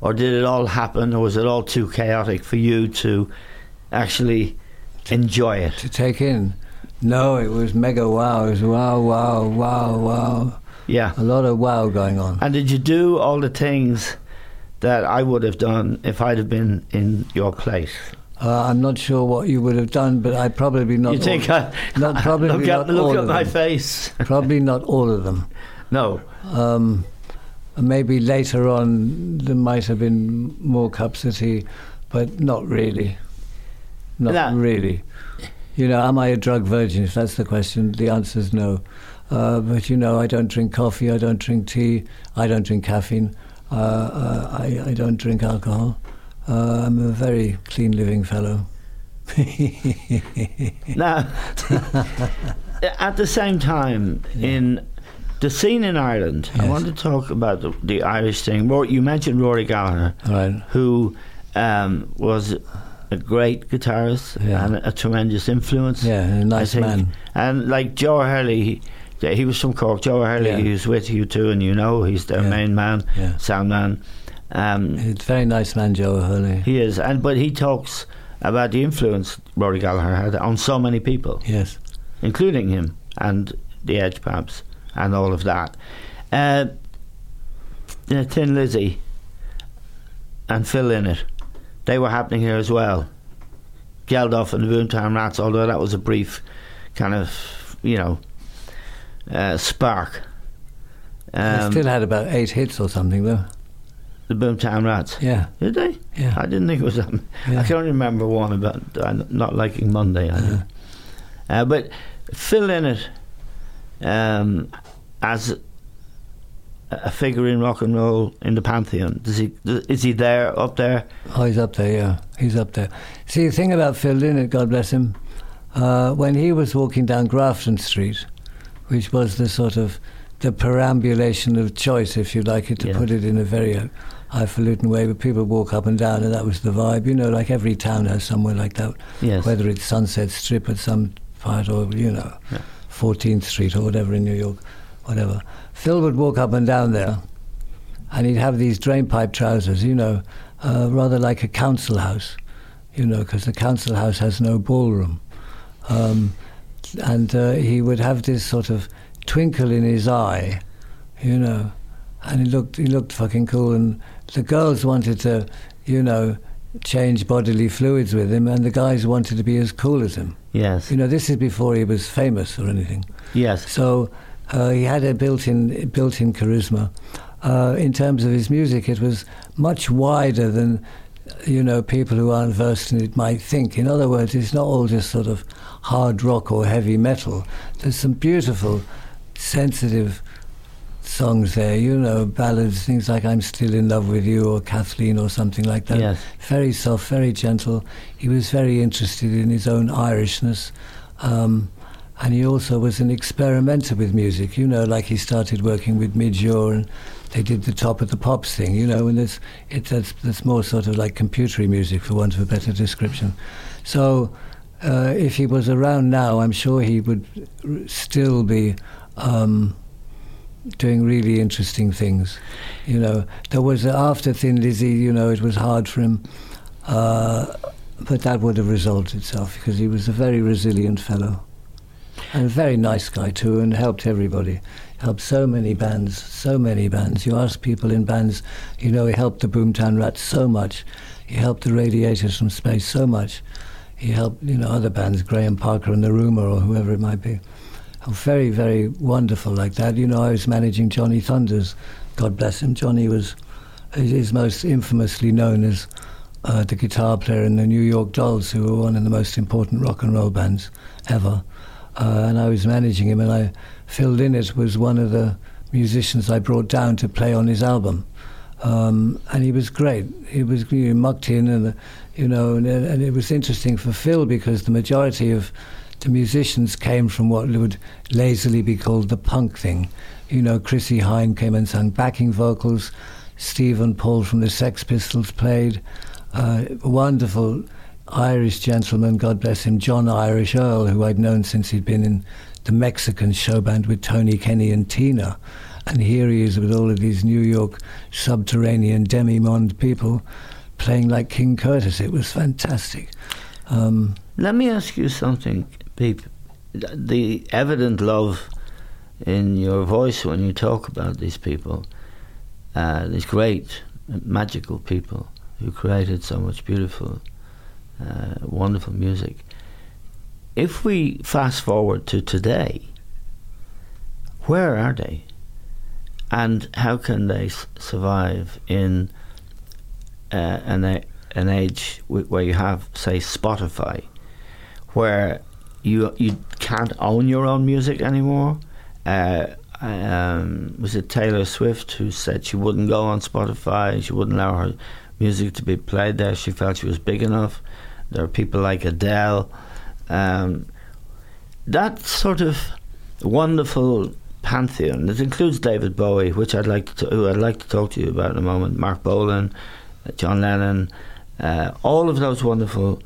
Or did it all happen, or was it all too chaotic for you to actually enjoy it? to take in. No, it was mega wow. It was wow, wow, wow, wow. Yeah. A lot of wow going on. And did you do all the things that I would have done if I'd have been in your place? Uh, I'm not sure what you would have done, but I probably not. you think all, I, not probably look not at, look all at of my them. face? Probably not all of them. no. Um, maybe later on there might have been more cups of tea, but not really. Not No. really. You know, am I a drug virgin? If that's the question, the answer is no. Uh, but you know, I don't drink coffee. I don't drink tea. I don't drink caffeine. Uh, uh, I, I don't drink alcohol. Uh, I'm a very clean living fellow. Now, at the same time, in the scene in Ireland, I want to talk about the, the Irish thing. You mentioned Rory Gallagher, All right. who um, was a great guitarist Yeah. and a tremendous influence. Yeah, a nice man. And like Joe O'Herlihy, he, he was from Cork. Joe O'Herlihy, Yeah. with U2, and you know he's their Yeah. main man, Yeah. sound man. Um, He's a very nice man, Joe O'Herlihy. he is, and but he talks about the influence Rory Gallagher had on so many people, Yes. including him and the Edge Pabs and all of that. Uh, uh, Thin Lizzy and Phil Lynott, they were happening here as well. Geldof and the Boomtown Rats, although that was a brief kind of, you know, uh, spark. They Um, still had about eight hits or something, though. The Boomtown Rats. Yeah. Did they? Yeah. I didn't think it was them. Yeah. I can only remember one about uh, not liking Monday. I. Uh, but Phil Lynott, um, as a figure in rock and roll in the pantheon, does he is he there up there? Oh, he's up there, yeah. He's up there. See, the thing about Phil Lynott, God bless him, uh, when he was walking down Grafton Street, which was the sort of the perambulation of choice, if you like it, to Yeah. put it in a very highfalutin way, but people walk up and down, and that was the vibe. You know, like every town has somewhere like that, Yes. whether it's Sunset Strip at some part or, you know, 14th Street or whatever in New York, whatever. Phil would walk up and down there, and he'd have these drainpipe trousers, you know, uh, rather like a council house, you know, because the council house has no ballroom. Um, and uh, he would have this sort of twinkle in his eye, you know, and he looked he looked fucking cool. And the girls wanted to, you know, change bodily fluids with him, and the guys wanted to be as cool as him. Yes. You know, this is before he was famous or anything. Yes. So uh, he had a built-in built-in charisma. Uh, in terms of his music, it was much wider than you know people who aren't versed in it might think. In other words, it's not all just sort of hard rock or heavy metal. There's some beautiful, sensitive songs there. You know, ballads, things like "I'm Still in Love with You" or "Kathleen" or something like that. Yes. Very soft, very gentle. He was very interested in his own Irishness. Um, and he also was an experimenter with music. You know, like he started working with Midge Ure and they did the top of the pops thing. You know, and it's it's that's, that's more sort of like computery music, for want of a better description. So. Uh, if he was around now, I'm sure he would r- still be um, doing really interesting things. You know, there was after Thin Lizzy. You know, it was hard for him, uh, but that would have resolved itself because he was a very resilient fellow and a very nice guy too, and helped everybody. Helped so many bands, so many bands. You ask people in bands, you know, he helped the Boomtown Rats so much. He helped the Radiators from Space so much. He helped, you know, other bands, Graham Parker and the Rumour or whoever it might be very, very wonderful like that. You know, I was managing Johnny Thunders. God bless him. Johnny was is most infamously known as uh, the guitar player in the New York Dolls, who were one of the most important rock and roll bands ever. Uh, and I was managing him, and I in it was one of the musicians I brought down to play on his album. Um, and he was great. He was know, mucked in, and you know, and, and it was interesting for Phil because the majority of the musicians came from what would lazily be called the punk thing. You know, Chrissie Hynde came and sang backing vocals. Stephen Paul from the Sex Pistols played. Uh, wonderful Irish gentleman, God bless him, John Irish Earl, who I'd known since he'd been in the Mexican show band with Tony Kenny and Tina. And here he is with all of these New York subterranean demi-monde people playing like King Curtis. It was fantastic. Um, Let me ask you something, Peep. The evident love in your voice when you talk about these people, uh, these great, magical people who created so much beautiful, uh, wonderful music. If we fast forward to today, where are they? And how can they s- survive in uh, an, a- an age w- where you have, say, Spotify, where you you can't own your own music anymore? Uh, um, was it Taylor Swift who said she wouldn't go on Spotify? She wouldn't allow her music to be played there. She felt she was big enough. There are people like Adele. Um, that sort of wonderful pantheon. It includes David Bowie, which I'd like to who I'd like to talk to you about in a moment. Marc Bolan, John Lennon, uh, all of those wonderful.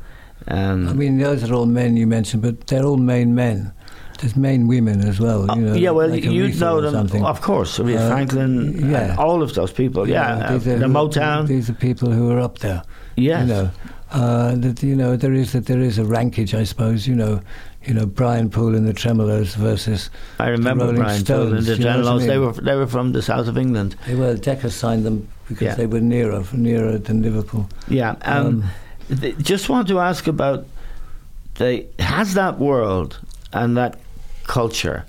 Um, I mean, those are all men you mentioned, but they're all main men. There's main women as well. You know, Uh, yeah, well, like you know them, something. of course. Aretha Uh, Franklin, yeah. uh, all of those people. Yeah, uh, these are- the Motown. These are people who are up there. Yes. You know, uh, that you know there is a, there is a rankage, I suppose. You know, you know Brian Poole and the Tremeloes versus. I remember the Rolling Brian Stones, Poole and the know I Tremeloes. They were they were from the south of England. They were Decca signed them because Yeah. they were nearer nearer than Liverpool. Yeah. Um, Um, just want to ask about the has that world and that culture,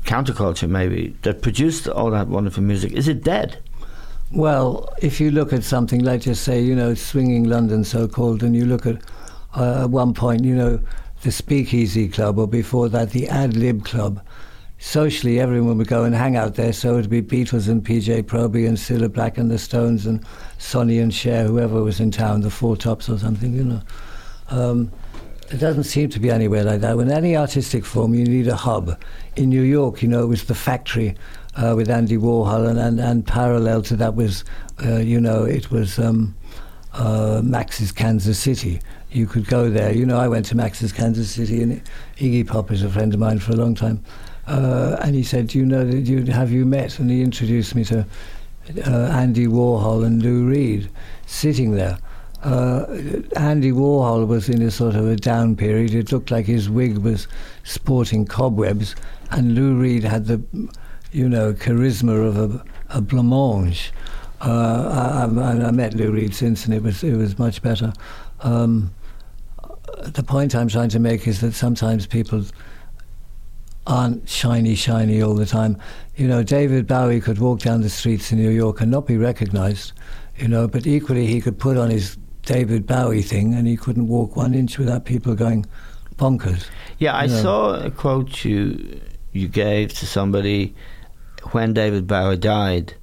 counterculture maybe, that produced all that wonderful music, is it dead? Well, if you look at something like, just say, you know, swinging London, so called, and you look at uh, at one point, you know, the Speakeasy Club, or before that, the Ad Lib Club. Socially, everyone would go and hang out there. So it'd be Beatles and PJ Proby and Cilla Black and the Stones and Sonny and Cher, whoever was in town, the Four Tops or something, you know. Um, it doesn't seem to be anywhere like that. In any artistic form, you need a hub. In New York, you know, it was the factory uh, with Andy Warhol, and, and, and parallel to that was, uh, you know, it was um, uh, Max's Kansas City. You could go there. You know, I went to Max's Kansas City, and Iggy Pop is a friend of mine for a long time. Uh, and he said, "Do "You know, that you have you met?" And he introduced me to uh, Andy Warhol and Lou Reed sitting there. Uh, Andy Warhol was in a sort of a down period. It looked like his wig was sporting cobwebs, and Lou Reed had the, you know, charisma of a, a blancmange. Uh, I, I, I met Lou Reed since, and it was it was much better. Um, the point I'm trying to make is that sometimes people aren't shiny, shiny all the time. You know, David Bowie could walk down the streets in New York and not be recognized, you know, but equally he could put on his David Bowie thing and he couldn't walk one inch without people going bonkers. Yeah, I know. saw a quote you you gave to somebody when David Bowie died,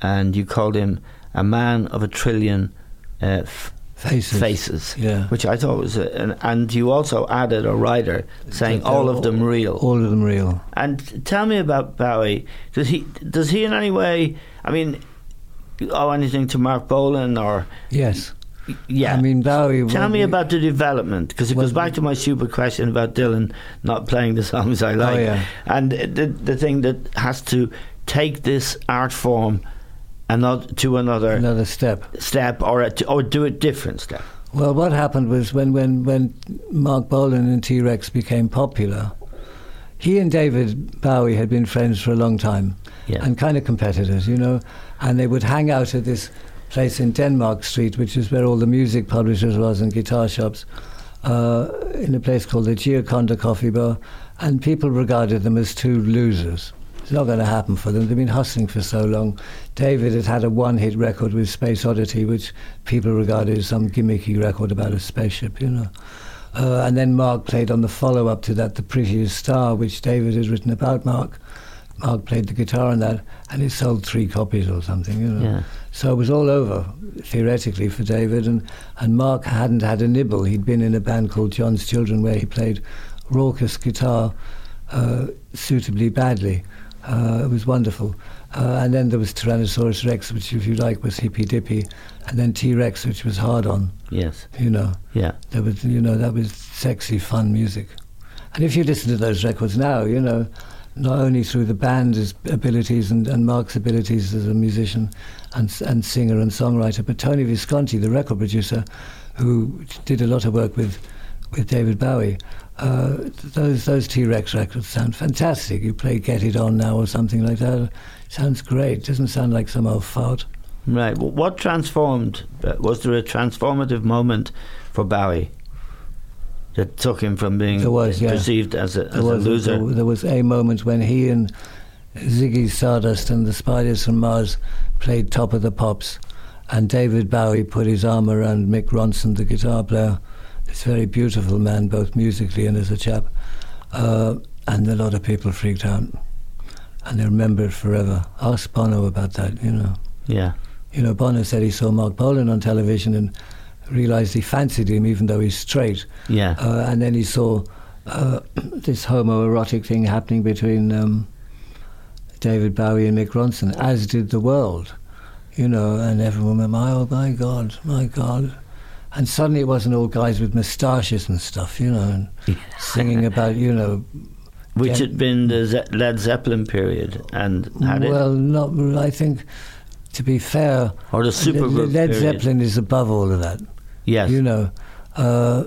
and you called him a man of a trillion uh, f- Faces. faces, Yeah. which I thought was, a, an, and you also added a writer saying all of them real. All of them real. And tell me about Bowie. Does he does he in any way? I mean, owe anything to Marc Bolan or? Yes. Yeah. I mean, Bowie. Tell me about the development because it goes back to my stupid question about Dylan not playing the songs I oh, like, Oh, yeah. and the the thing that has to take this art form another to another another step step or a, or do a different step. Well, what happened was when, when, when Marc Bolan and T Rex became popular, he and David Bowie had been friends for a long time Yeah. and kind of competitors, you know, and they would hang out at this place in Denmark Street, which is where all the music publishers was and guitar shops, uh, in a place called the Gioconda Coffee Bar, and people regarded them as two losers. It's not going to happen for them. They've been hustling for so long. David had had a one-hit record with Space Oddity, which people regarded as some gimmicky record about a spaceship, you know. Uh, and then Marc played on the follow-up to that, The Prettiest Star, which David had written about Marc. Marc played the guitar on that, and it sold three copies or something, you know. Yeah. So it was all over, theoretically, for David. And, and Marc hadn't had a nibble. He'd been in a band called John's Children where he played raucous guitar uh, suitably badly. Uh, it was wonderful. Uh, and then there was Tyrannosaurus Rex, which, if you like, was hippy dippy. And then T Rex, which was hard on. Yes. You know. Yeah. There was, you know, that was sexy, fun music. And if you listen to those records now, you know, not only through the band's abilities and, and Marc's abilities as a musician and, and singer and songwriter, but Tony Visconti, the record producer, who did a lot of work with, with David Bowie, uh, those those T Rex records sound fantastic. You play Get It On Now or something like that. sounds great. Doesn't sound like some old fart. Right. Well, what transformed? uh, Was there a transformative moment for Bowie that took him from being was, yeah. perceived as a, as a was, loser? there, there was a moment when he and Ziggy Stardust and the Spiders from Mars played Top of the Pops, and David Bowie put his arm around Mick Ronson, the guitar player, this very beautiful man, both musically and as a chap. Uh, and a lot of people freaked out, and they remember it forever. Ask Bono about that, you know. Yeah. You know, Bono said he saw Marc Bolan on television and realised he fancied him, even though he's straight. Yeah. Uh, and then he saw uh, this homoerotic thing happening between um, David Bowie and Mick Ronson, as did the world. You know, and everyone went, my, oh my God, my God. And suddenly it wasn't all guys with moustaches and stuff, you know, and singing about, you know. Which had been the Ze- Led Zeppelin period and had it. well, not. I think, to be fair, Or the supergroup Led period. Zeppelin is above all of that. Yes. You know, uh,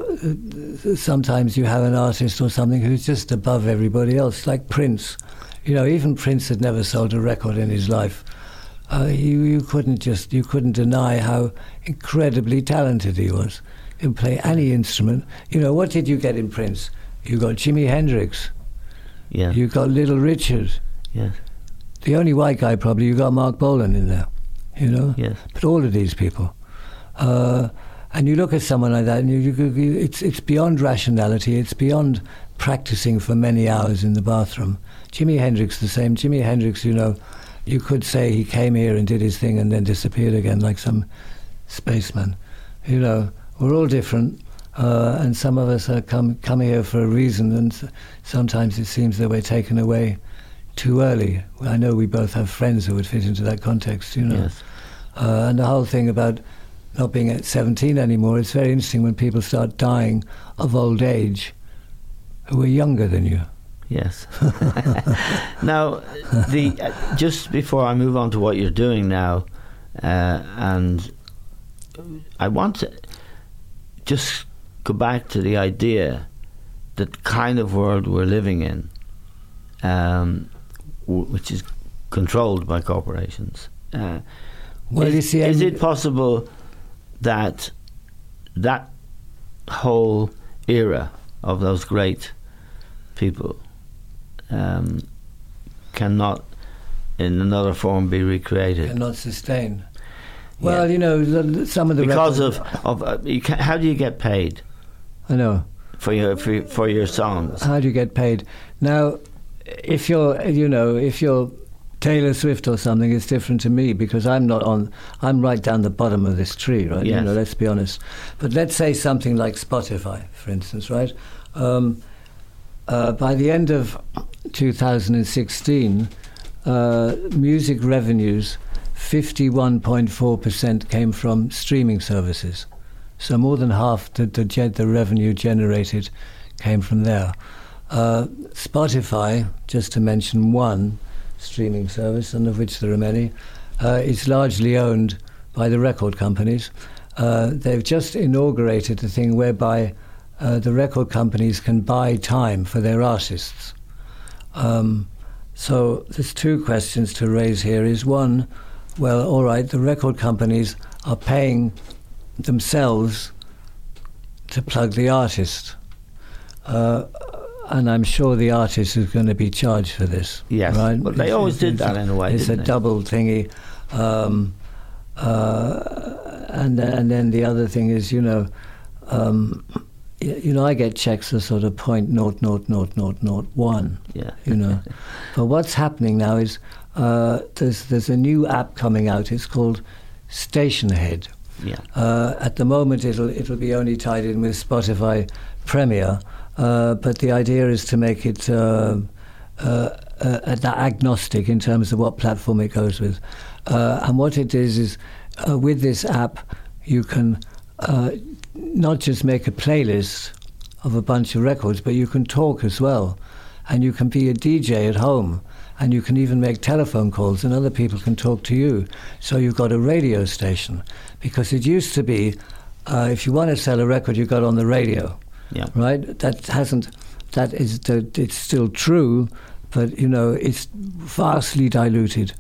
sometimes you have an artist or something who's just above everybody else, like Prince. You know, even Prince had never sold a record in his life. Uh, you, you couldn't just you couldn't deny how incredibly talented he was. He could play any instrument. You know, what did you get in Prince? You got Jimi Hendrix. Yeah. You got Little Richard. Yes. The only white guy probably you got Marc Bolan in there. You know. Yes. But all of these people. Uh, and you look at someone like that, and you, you, you, it's it's beyond rationality. It's beyond practicing for many hours in the bathroom. Jimi Hendrix the same. Jimi Hendrix, you know, you could say he came here and did his thing and then disappeared again like some spaceman. You know, we're all different, uh, and some of us are come come here for a reason, and sometimes it seems that we're taken away too early. I know we both have friends who would fit into that context. You know. Yes. Uh, and the whole thing about not being at 17 anymore, it's very interesting when people start dying of old age who are younger than you. Yes. now, the uh, just before I move on to what you're doing now, uh, and I want to just go back to the idea that kind of world we're living in, um, w- which is controlled by corporations. Uh, Well, is, you see, is it possible that that whole era of those great people um, cannot, in another form, be recreated Cannot sustain. Well, you know, some of the because of of uh, can, how do you get paid I know. for your for, your- for your songs? How do you get paid? Now, if you're, you know, if you're Taylor Swift or something it's different to me because I'm not on. I'm right down the bottom of this tree, right? Yes. You know, let's be honest. But let's say something like Spotify, for instance, right? Um, uh, by the end of 2016, uh, music revenues, 51.4% came from streaming services. So more than half the, the, the revenue generated came from there. Uh, Spotify, just to mention one streaming service, and of which there are many, uh, is largely owned by the record companies. Uh, they've just inaugurated a thing whereby uh, the record companies can buy time for their artists. Um, so there's two questions to raise here. Is one, well, all right, the record companies are paying themselves to plug the artist. Uh, and I'm sure the artist is going to be charged for this. Yes. right. Well, they always did that in a way, It's a they? double thingy, um, uh, and and then the other thing is, you know, um, you know, I get checks of sort of point naught naught naught naught naught one. Yeah. You know, but what's happening now is uh, there's there's a new app coming out. It's called Stationhead. Yeah. Uh, at the moment, it'll it'll be only tied in with Spotify Premiere, uh, but the idea is to make it uh, uh, uh, agnostic in terms of what platform it goes with. Uh, and what it is is, uh, with this app, you can uh, not just make a playlist of a bunch of records, but you can talk as well, and you can be a DJ at home. And you can even make telephone calls, and other people can talk to you. So you've got a radio station. Because it used to be, uh, if you want to sell a record, you got on the radio Yeah. right? That hasn't. That is. It's still true, but you know, it's vastly diluted.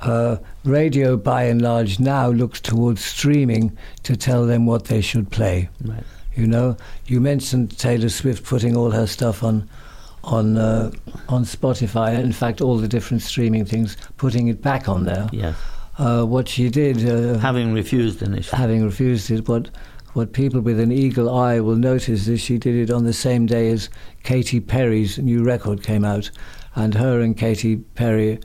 Uh, radio, by and large, now looks towards streaming to tell them what they should play. Right. You know, you mentioned Taylor Swift putting all her stuff on on uh, on Spotify. In fact, all the different streaming things, putting it back on there. Yes. Uh, what she did, uh, Having refused initially. having refused it, what what people with an eagle eye will notice is she did it on the same day as Katy Perry's new record came out, and her and Katy Perry,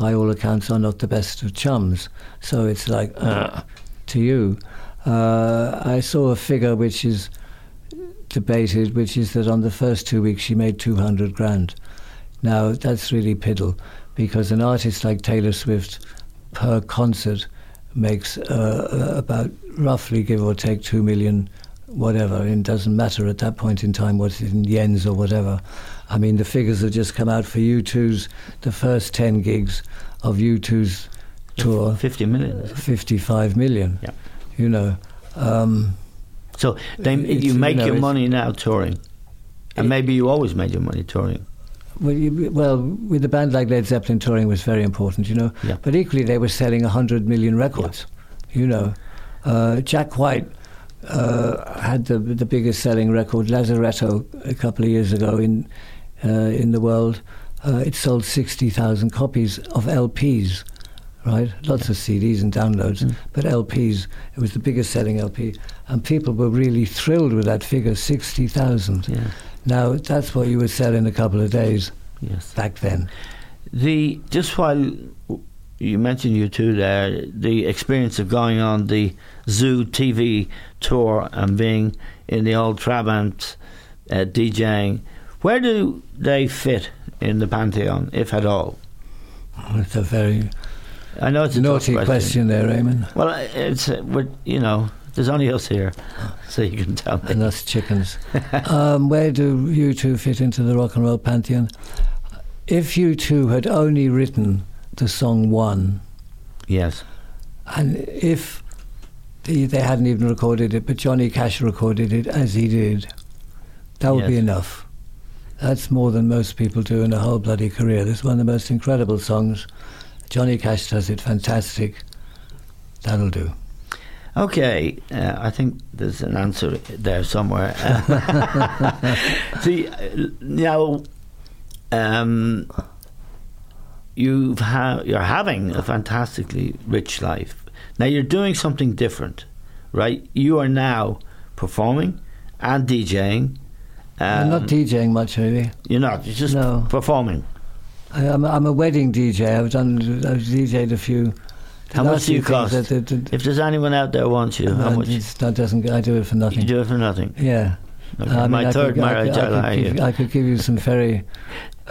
by all accounts, are not the best of chums. So it's like uh, to you. Uh, I saw a figure which is debated, which is that on the first two weeks she made two hundred grand. Now that's really piddle, because an artist like Taylor Swift per concert makes uh, about roughly give or take two million, whatever. It doesn't matter at that point in time what it's in yens or whatever. I mean, the figures have just come out for U2's the first ten gigs of U2's tour, 50 million. 55 million. Yeah. You know. Um, So they, you you make know, your money now touring. And maybe you always made your money touring. Well, you, well, with a band like Led Zeppelin, touring was very important, you know. Yeah. But equally, they were selling 100 million records, you know. Uh, Jack White uh, had the the biggest selling record, Lazaretto, a couple of years ago in uh, in the world. Uh, it sold 60,000 copies of LPs, right? Lots of CDs and downloads, but LPs. It was the biggest selling LP, and people were really thrilled with that figure, 60,000. Yeah. Now that's what you would sell in a couple of days Yes. back then. The just while you mentioned U2 there, the experience of going on the Zoo TV tour and being in the old Trabant uh, DJing, where do they fit in the pantheon, if at all? It's a very I know it's a naughty tough question there, Raymond. Well, it's uh, you know, there's only us here, so you can tell me. And us chickens. um, where do U2 fit into the rock and roll pantheon? If U2 had only written the song One, Yes. and if the, they hadn't even recorded it, but Johnny Cash recorded it as he did, that would be enough. That's more than most people do in a whole bloody career. This is one of the most incredible songs. Johnny Cash does it fantastic. That'll do. Okay, uh, I think there's an answer there somewhere. See, now um, you've ha- you're having a fantastically rich life. Now you're doing something different, right? You are now performing and DJing. I'm not Um, DJing much, really. You're not. You're just No. performing. I, I'm, I'm a wedding DJ. I've done. I've DJ'd a few. the How last much do you few things cost? that- that- if there's anyone out there wants you, how Uh, much? it's- that doesn't. I do it for nothing. You do it for nothing. Yeah. Okay, I mean, my I third could, marriage, I I'll could, give, you. I could give you some very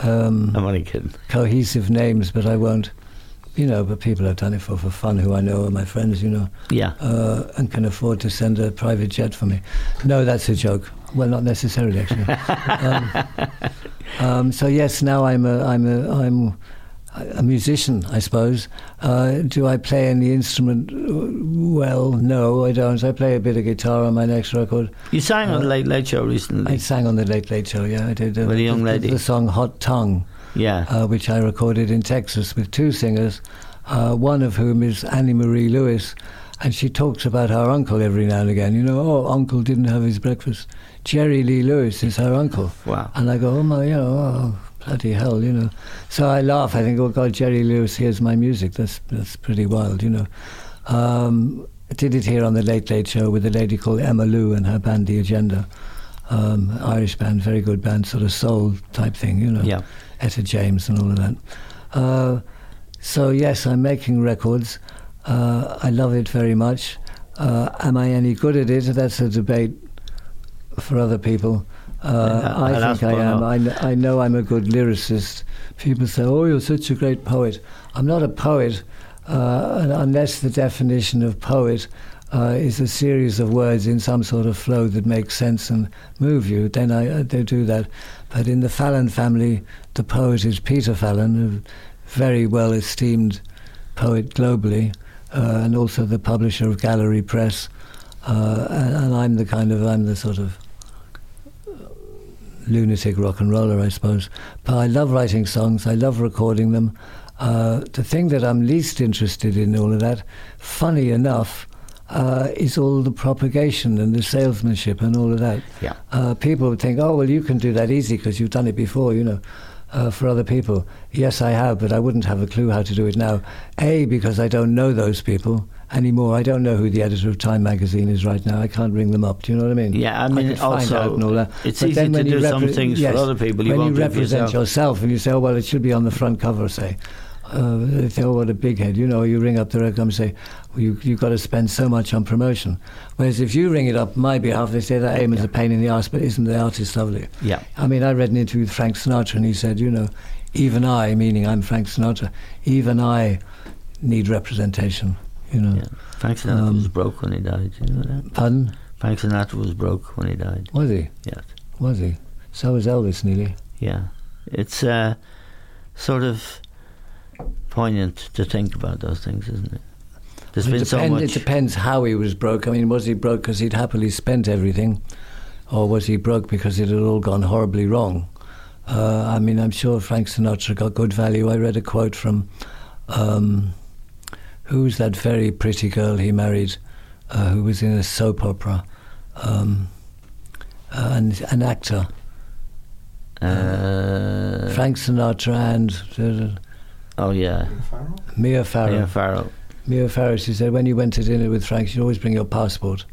um, I'm only kidding. cohesive names, but I won't. You know, but people I've done it for for fun who I know are my friends. You know, Yeah. uh, and can afford to send a private jet for me. No, that's a joke. Well, not necessarily actually. um, um, so yes, now I'm a I'm a I'm a musician, I suppose. Uh, do I play any instrument? Well, no, I don't. I play a bit of guitar on my next record. You sang on the Late Late Show recently. I sang on the Late Late Show. Yeah, I did. Uh, With a young the, lady. The, song "Hot Tongue." Yeah. uh, which I recorded in Texas with two singers, uh, one of whom is Annie Marie Lewis, and she talks about her uncle every now and again. You know, oh, uncle didn't have his breakfast. Jerry Lee Lewis is her uncle. Wow. And I go, oh my, you know, oh, bloody hell, you know. So I laugh. I think, oh God, Jerry Lewis hears my music. That's that's pretty wild, you know. Um, I did it here on the Late Late Show with a lady called Emma Lou and her band The Agenda. Um, Irish band, very good band, sort of soul type thing, you know. Yeah. Etta James and all of that. Uh, so yes, I'm making records. Uh, I love it very much. Uh, am I any good at it? That's a debate for other people. Uh, Yeah, I'll I think I am. I, I know I'm a good lyricist. People say, "Oh, you're such a great poet." I'm not a poet uh, unless the definition of poet uh, is a series of words in some sort of flow that makes sense and move you. Then I uh, they do that. But in the Fallon family, the poet is Peter Fallon, a very well esteemed poet globally, uh, and also the publisher of Gallery Press. Uh, and, and I'm the kind of I'm the sort of lunatic rock and roller, I suppose. But I love writing songs. I love recording them. Uh, the thing that I'm least interested in all of that, funny enough, uh, is all the propagation and the salesmanship and all of that. Yeah. Uh, people would think, oh, well, you can do that easy because you've done it before, you know. Uh, for other people, yes, I have, but I wouldn't have a clue how to do it now. A, because I don't know those people anymore. I don't know who the editor of Time magazine is right now. I can't ring them up. Do you know what I mean? Yeah, I mean, find also, out and all that. it's But easy to do some repre- things for other people you when you represent yourself. yourself and you say, oh, well, it should be on the front cover, say. Uh, they say, oh, what a big head. You know, you ring up the record and say, well, you, you've got to spend so much on promotion. Whereas if you ring it up on my behalf, they say that Eamon's a pain in the arse, but isn't the artist lovely? Yeah. I mean, I read an interview with Frank Sinatra, and he said, you know, even I, meaning I'm Frank Sinatra, even I need representation. You know. Yeah. Frank Sinatra Um, was broke when he died. You know that? Pardon? Frank Sinatra was broke when he died. Was he? Yes. Was he? So was Elvis nearly. Yeah. It's uh, sort of poignant to think about those things, isn't it? There's Well, been it, so depend- much. it depends how he was broke. I mean, was he broke because he'd happily spent everything, or was he broke because it had all gone horribly wrong? Uh, I mean, I'm sure Frank Sinatra got good value. I read a quote from um, who's that very pretty girl he married, uh, who was in a soap opera, um, uh, and an actor. Uh, Frank Sinatra and uh, oh yeah, Mia Farrow. Mia Farrow. Mia Farrow, she said, when you went to dinner with Frank, you'd always bring your passport.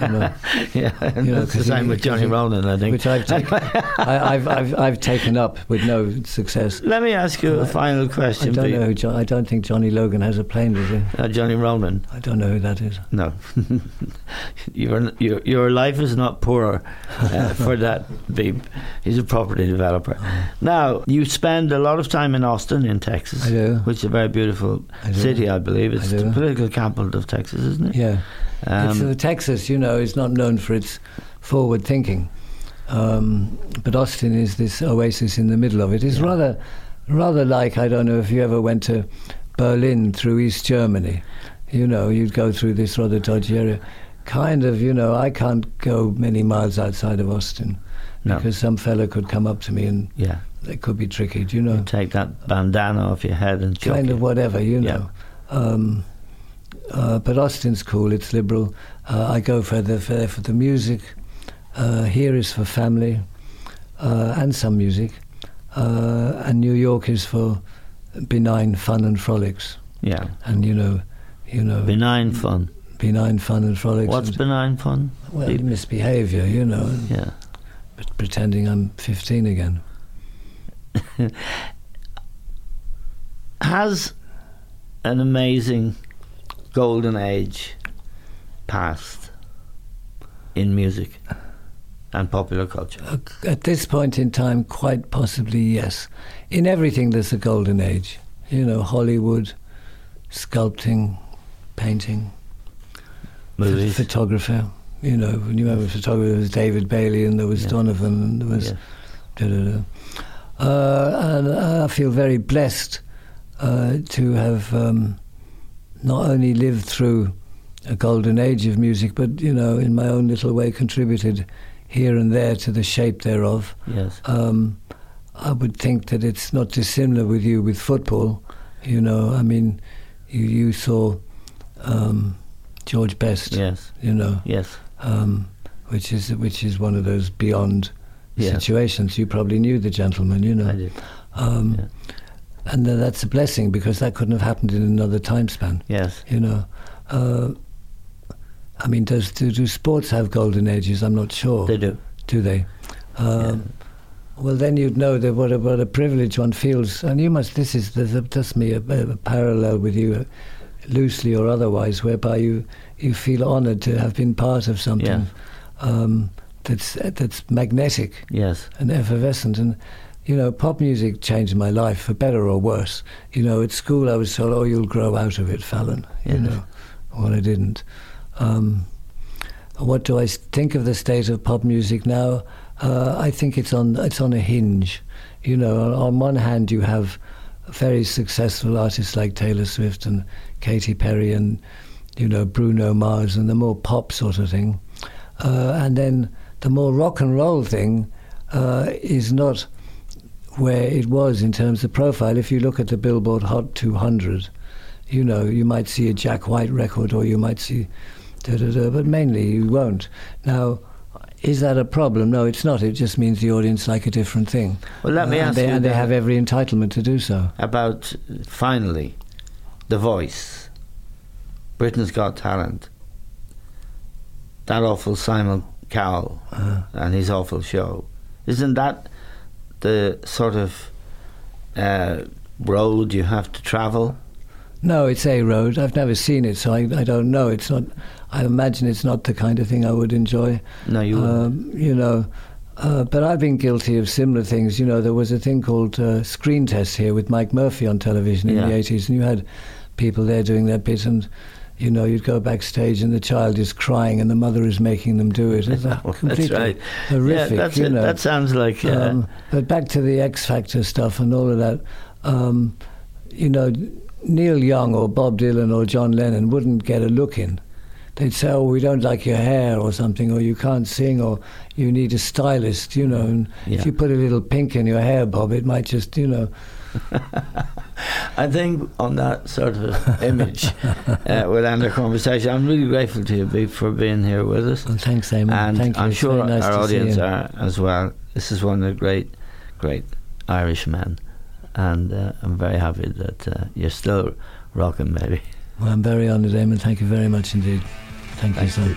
You know, yeah, you know, that's the same with Johnny Ronan, I think. Which I've taken, I, I've, I've, I've taken up with no success. Let me ask you a final question. I don't know. I don't think Johnny Logan has a plane, does he? Uh, Johnny Ronan. I don't know who that is. No, your, your your life is not poor uh, for that. Beep. He's a property developer. Now you spend a lot of time in Austin, in Texas, I do. which is a very beautiful I city, I believe. It's I the political capital of Texas, isn't it? Yeah. Um, Texas, you know, is not known for its forward thinking. Um, but Austin is this oasis in the middle of it. It's rather, rather like, I don't know if you ever went to Berlin through East Germany. You know, you'd go through this rather dodgy area. Kind of, you know, I can't go many miles outside of Austin. No. Because some fella could come up to me and yeah. it could be tricky, do you know? Take that bandana off your head and kind it. of whatever, you Yeah. know. Um, uh, but Austin's cool. It's liberal. Uh, I go for the for, for the music. Uh, here is for family uh, and some music, uh, and New York is for benign fun and frolics. Yeah. And you know, you know, Benign fun. benign fun and frolics. What's and, benign fun? well, Beep. misbehaviour, you know, Yeah. but pretending I'm 15 again. has an amazing golden age passed in music and popular culture? Uh, At this point in time, quite possibly yes. In everything, there's a golden age. You know, Hollywood, sculpting, painting, Movies. ph- photographer. You know, when you have a photographer, there was David Bailey and there was Yeah. Donovan and there was. Yeah. Uh, and I feel very blessed uh, to have um, not only lived through a golden age of music, but you know, in my own little way, contributed here and there to the shape thereof. Yes. Um, I would think that it's not dissimilar with you with football. You know, I mean, you you saw um, George Best. Yes. You know. Yes. Um, which is which is one of those beyond Yeah. situations. You probably knew the gentleman. You know. I did. Um, And that's a blessing because that couldn't have happened in another time span. Yes. You know. Uh, I mean, does do, do sports have golden ages? I'm not sure. They do. Do they? Um, Well, then you'd know that what a, what a privilege one feels, and you must. This is there's a, just me a, a parallel with you, uh, loosely or otherwise, whereby you you feel honoured to have been part of something um, that's that's magnetic Yes. and effervescent. And you know, pop music changed my life for better or worse. You know, at school I was told, "Oh, you'll grow out of it, Fallon." You know, well, I didn't. Um, what do I think of the state of pop music now? Uh, I think it's on it's on a hinge. You know, on, on one hand you have very successful artists like Taylor Swift and Katy Perry and you know Bruno Mars and the more pop sort of thing, uh, and then the more rock and roll thing uh, is not where it was in terms of profile. If you look at the Billboard Hot 200, you know, you might see a Jack White record or you might see da da da, but mainly you won't. Now, is that a problem? No, it's not. It just means the audience like a different thing. Well, let me Uh, and ask they, you And they have every entitlement to do so. About finally, The Voice, Britain's Got Talent, that awful Simon Cowell Uh, and his awful show. Isn't that the sort of uh, road you have to travel? No, it's a road. I've never seen it, so I, I don't know. It's not. I imagine it's not the kind of thing I would enjoy. No, you wouldn't. Um, you know, uh, but I've been guilty of similar things. You know, there was a thing called uh, Screen Test here with Mike Murphy on television in Yeah. the eighties, and you had people there doing their bit, and you know, you'd go backstage and the child is crying and the mother is making them do it. It's That's completely right. horrific. Yeah, that's you know. That sounds like. Uh, Um, but back to the X Factor stuff and all of that. Um, you know, Neil Young or Bob Dylan or John Lennon wouldn't get a look in. They'd say, "Oh, we don't like your hair," or something, or "You can't sing," or "You need a stylist." You know, and Yeah. if you put a little pink in your hair, Bob, it might just, you know. I think on that sort of image, uh, we'll end our conversation. I'm really grateful to you for being here with us. Well, thanks, Eamon. And Thank you. I'm sure nice our audience are as well. This is one of the great, great Irish men. And uh, I'm very happy that uh, you're still rocking, baby. Well, I'm very honoured, Eamon. Thank you very much indeed. Thank you, sir.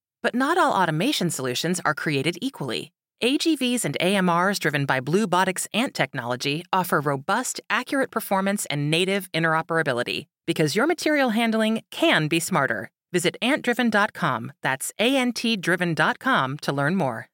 But not all automation solutions are created equally. AGVs and AMRs driven by BlueBotics Ant technology offer robust, accurate performance and native interoperability because your material handling can be smarter. Visit antdriven.com, that's A N T driven.com to learn more.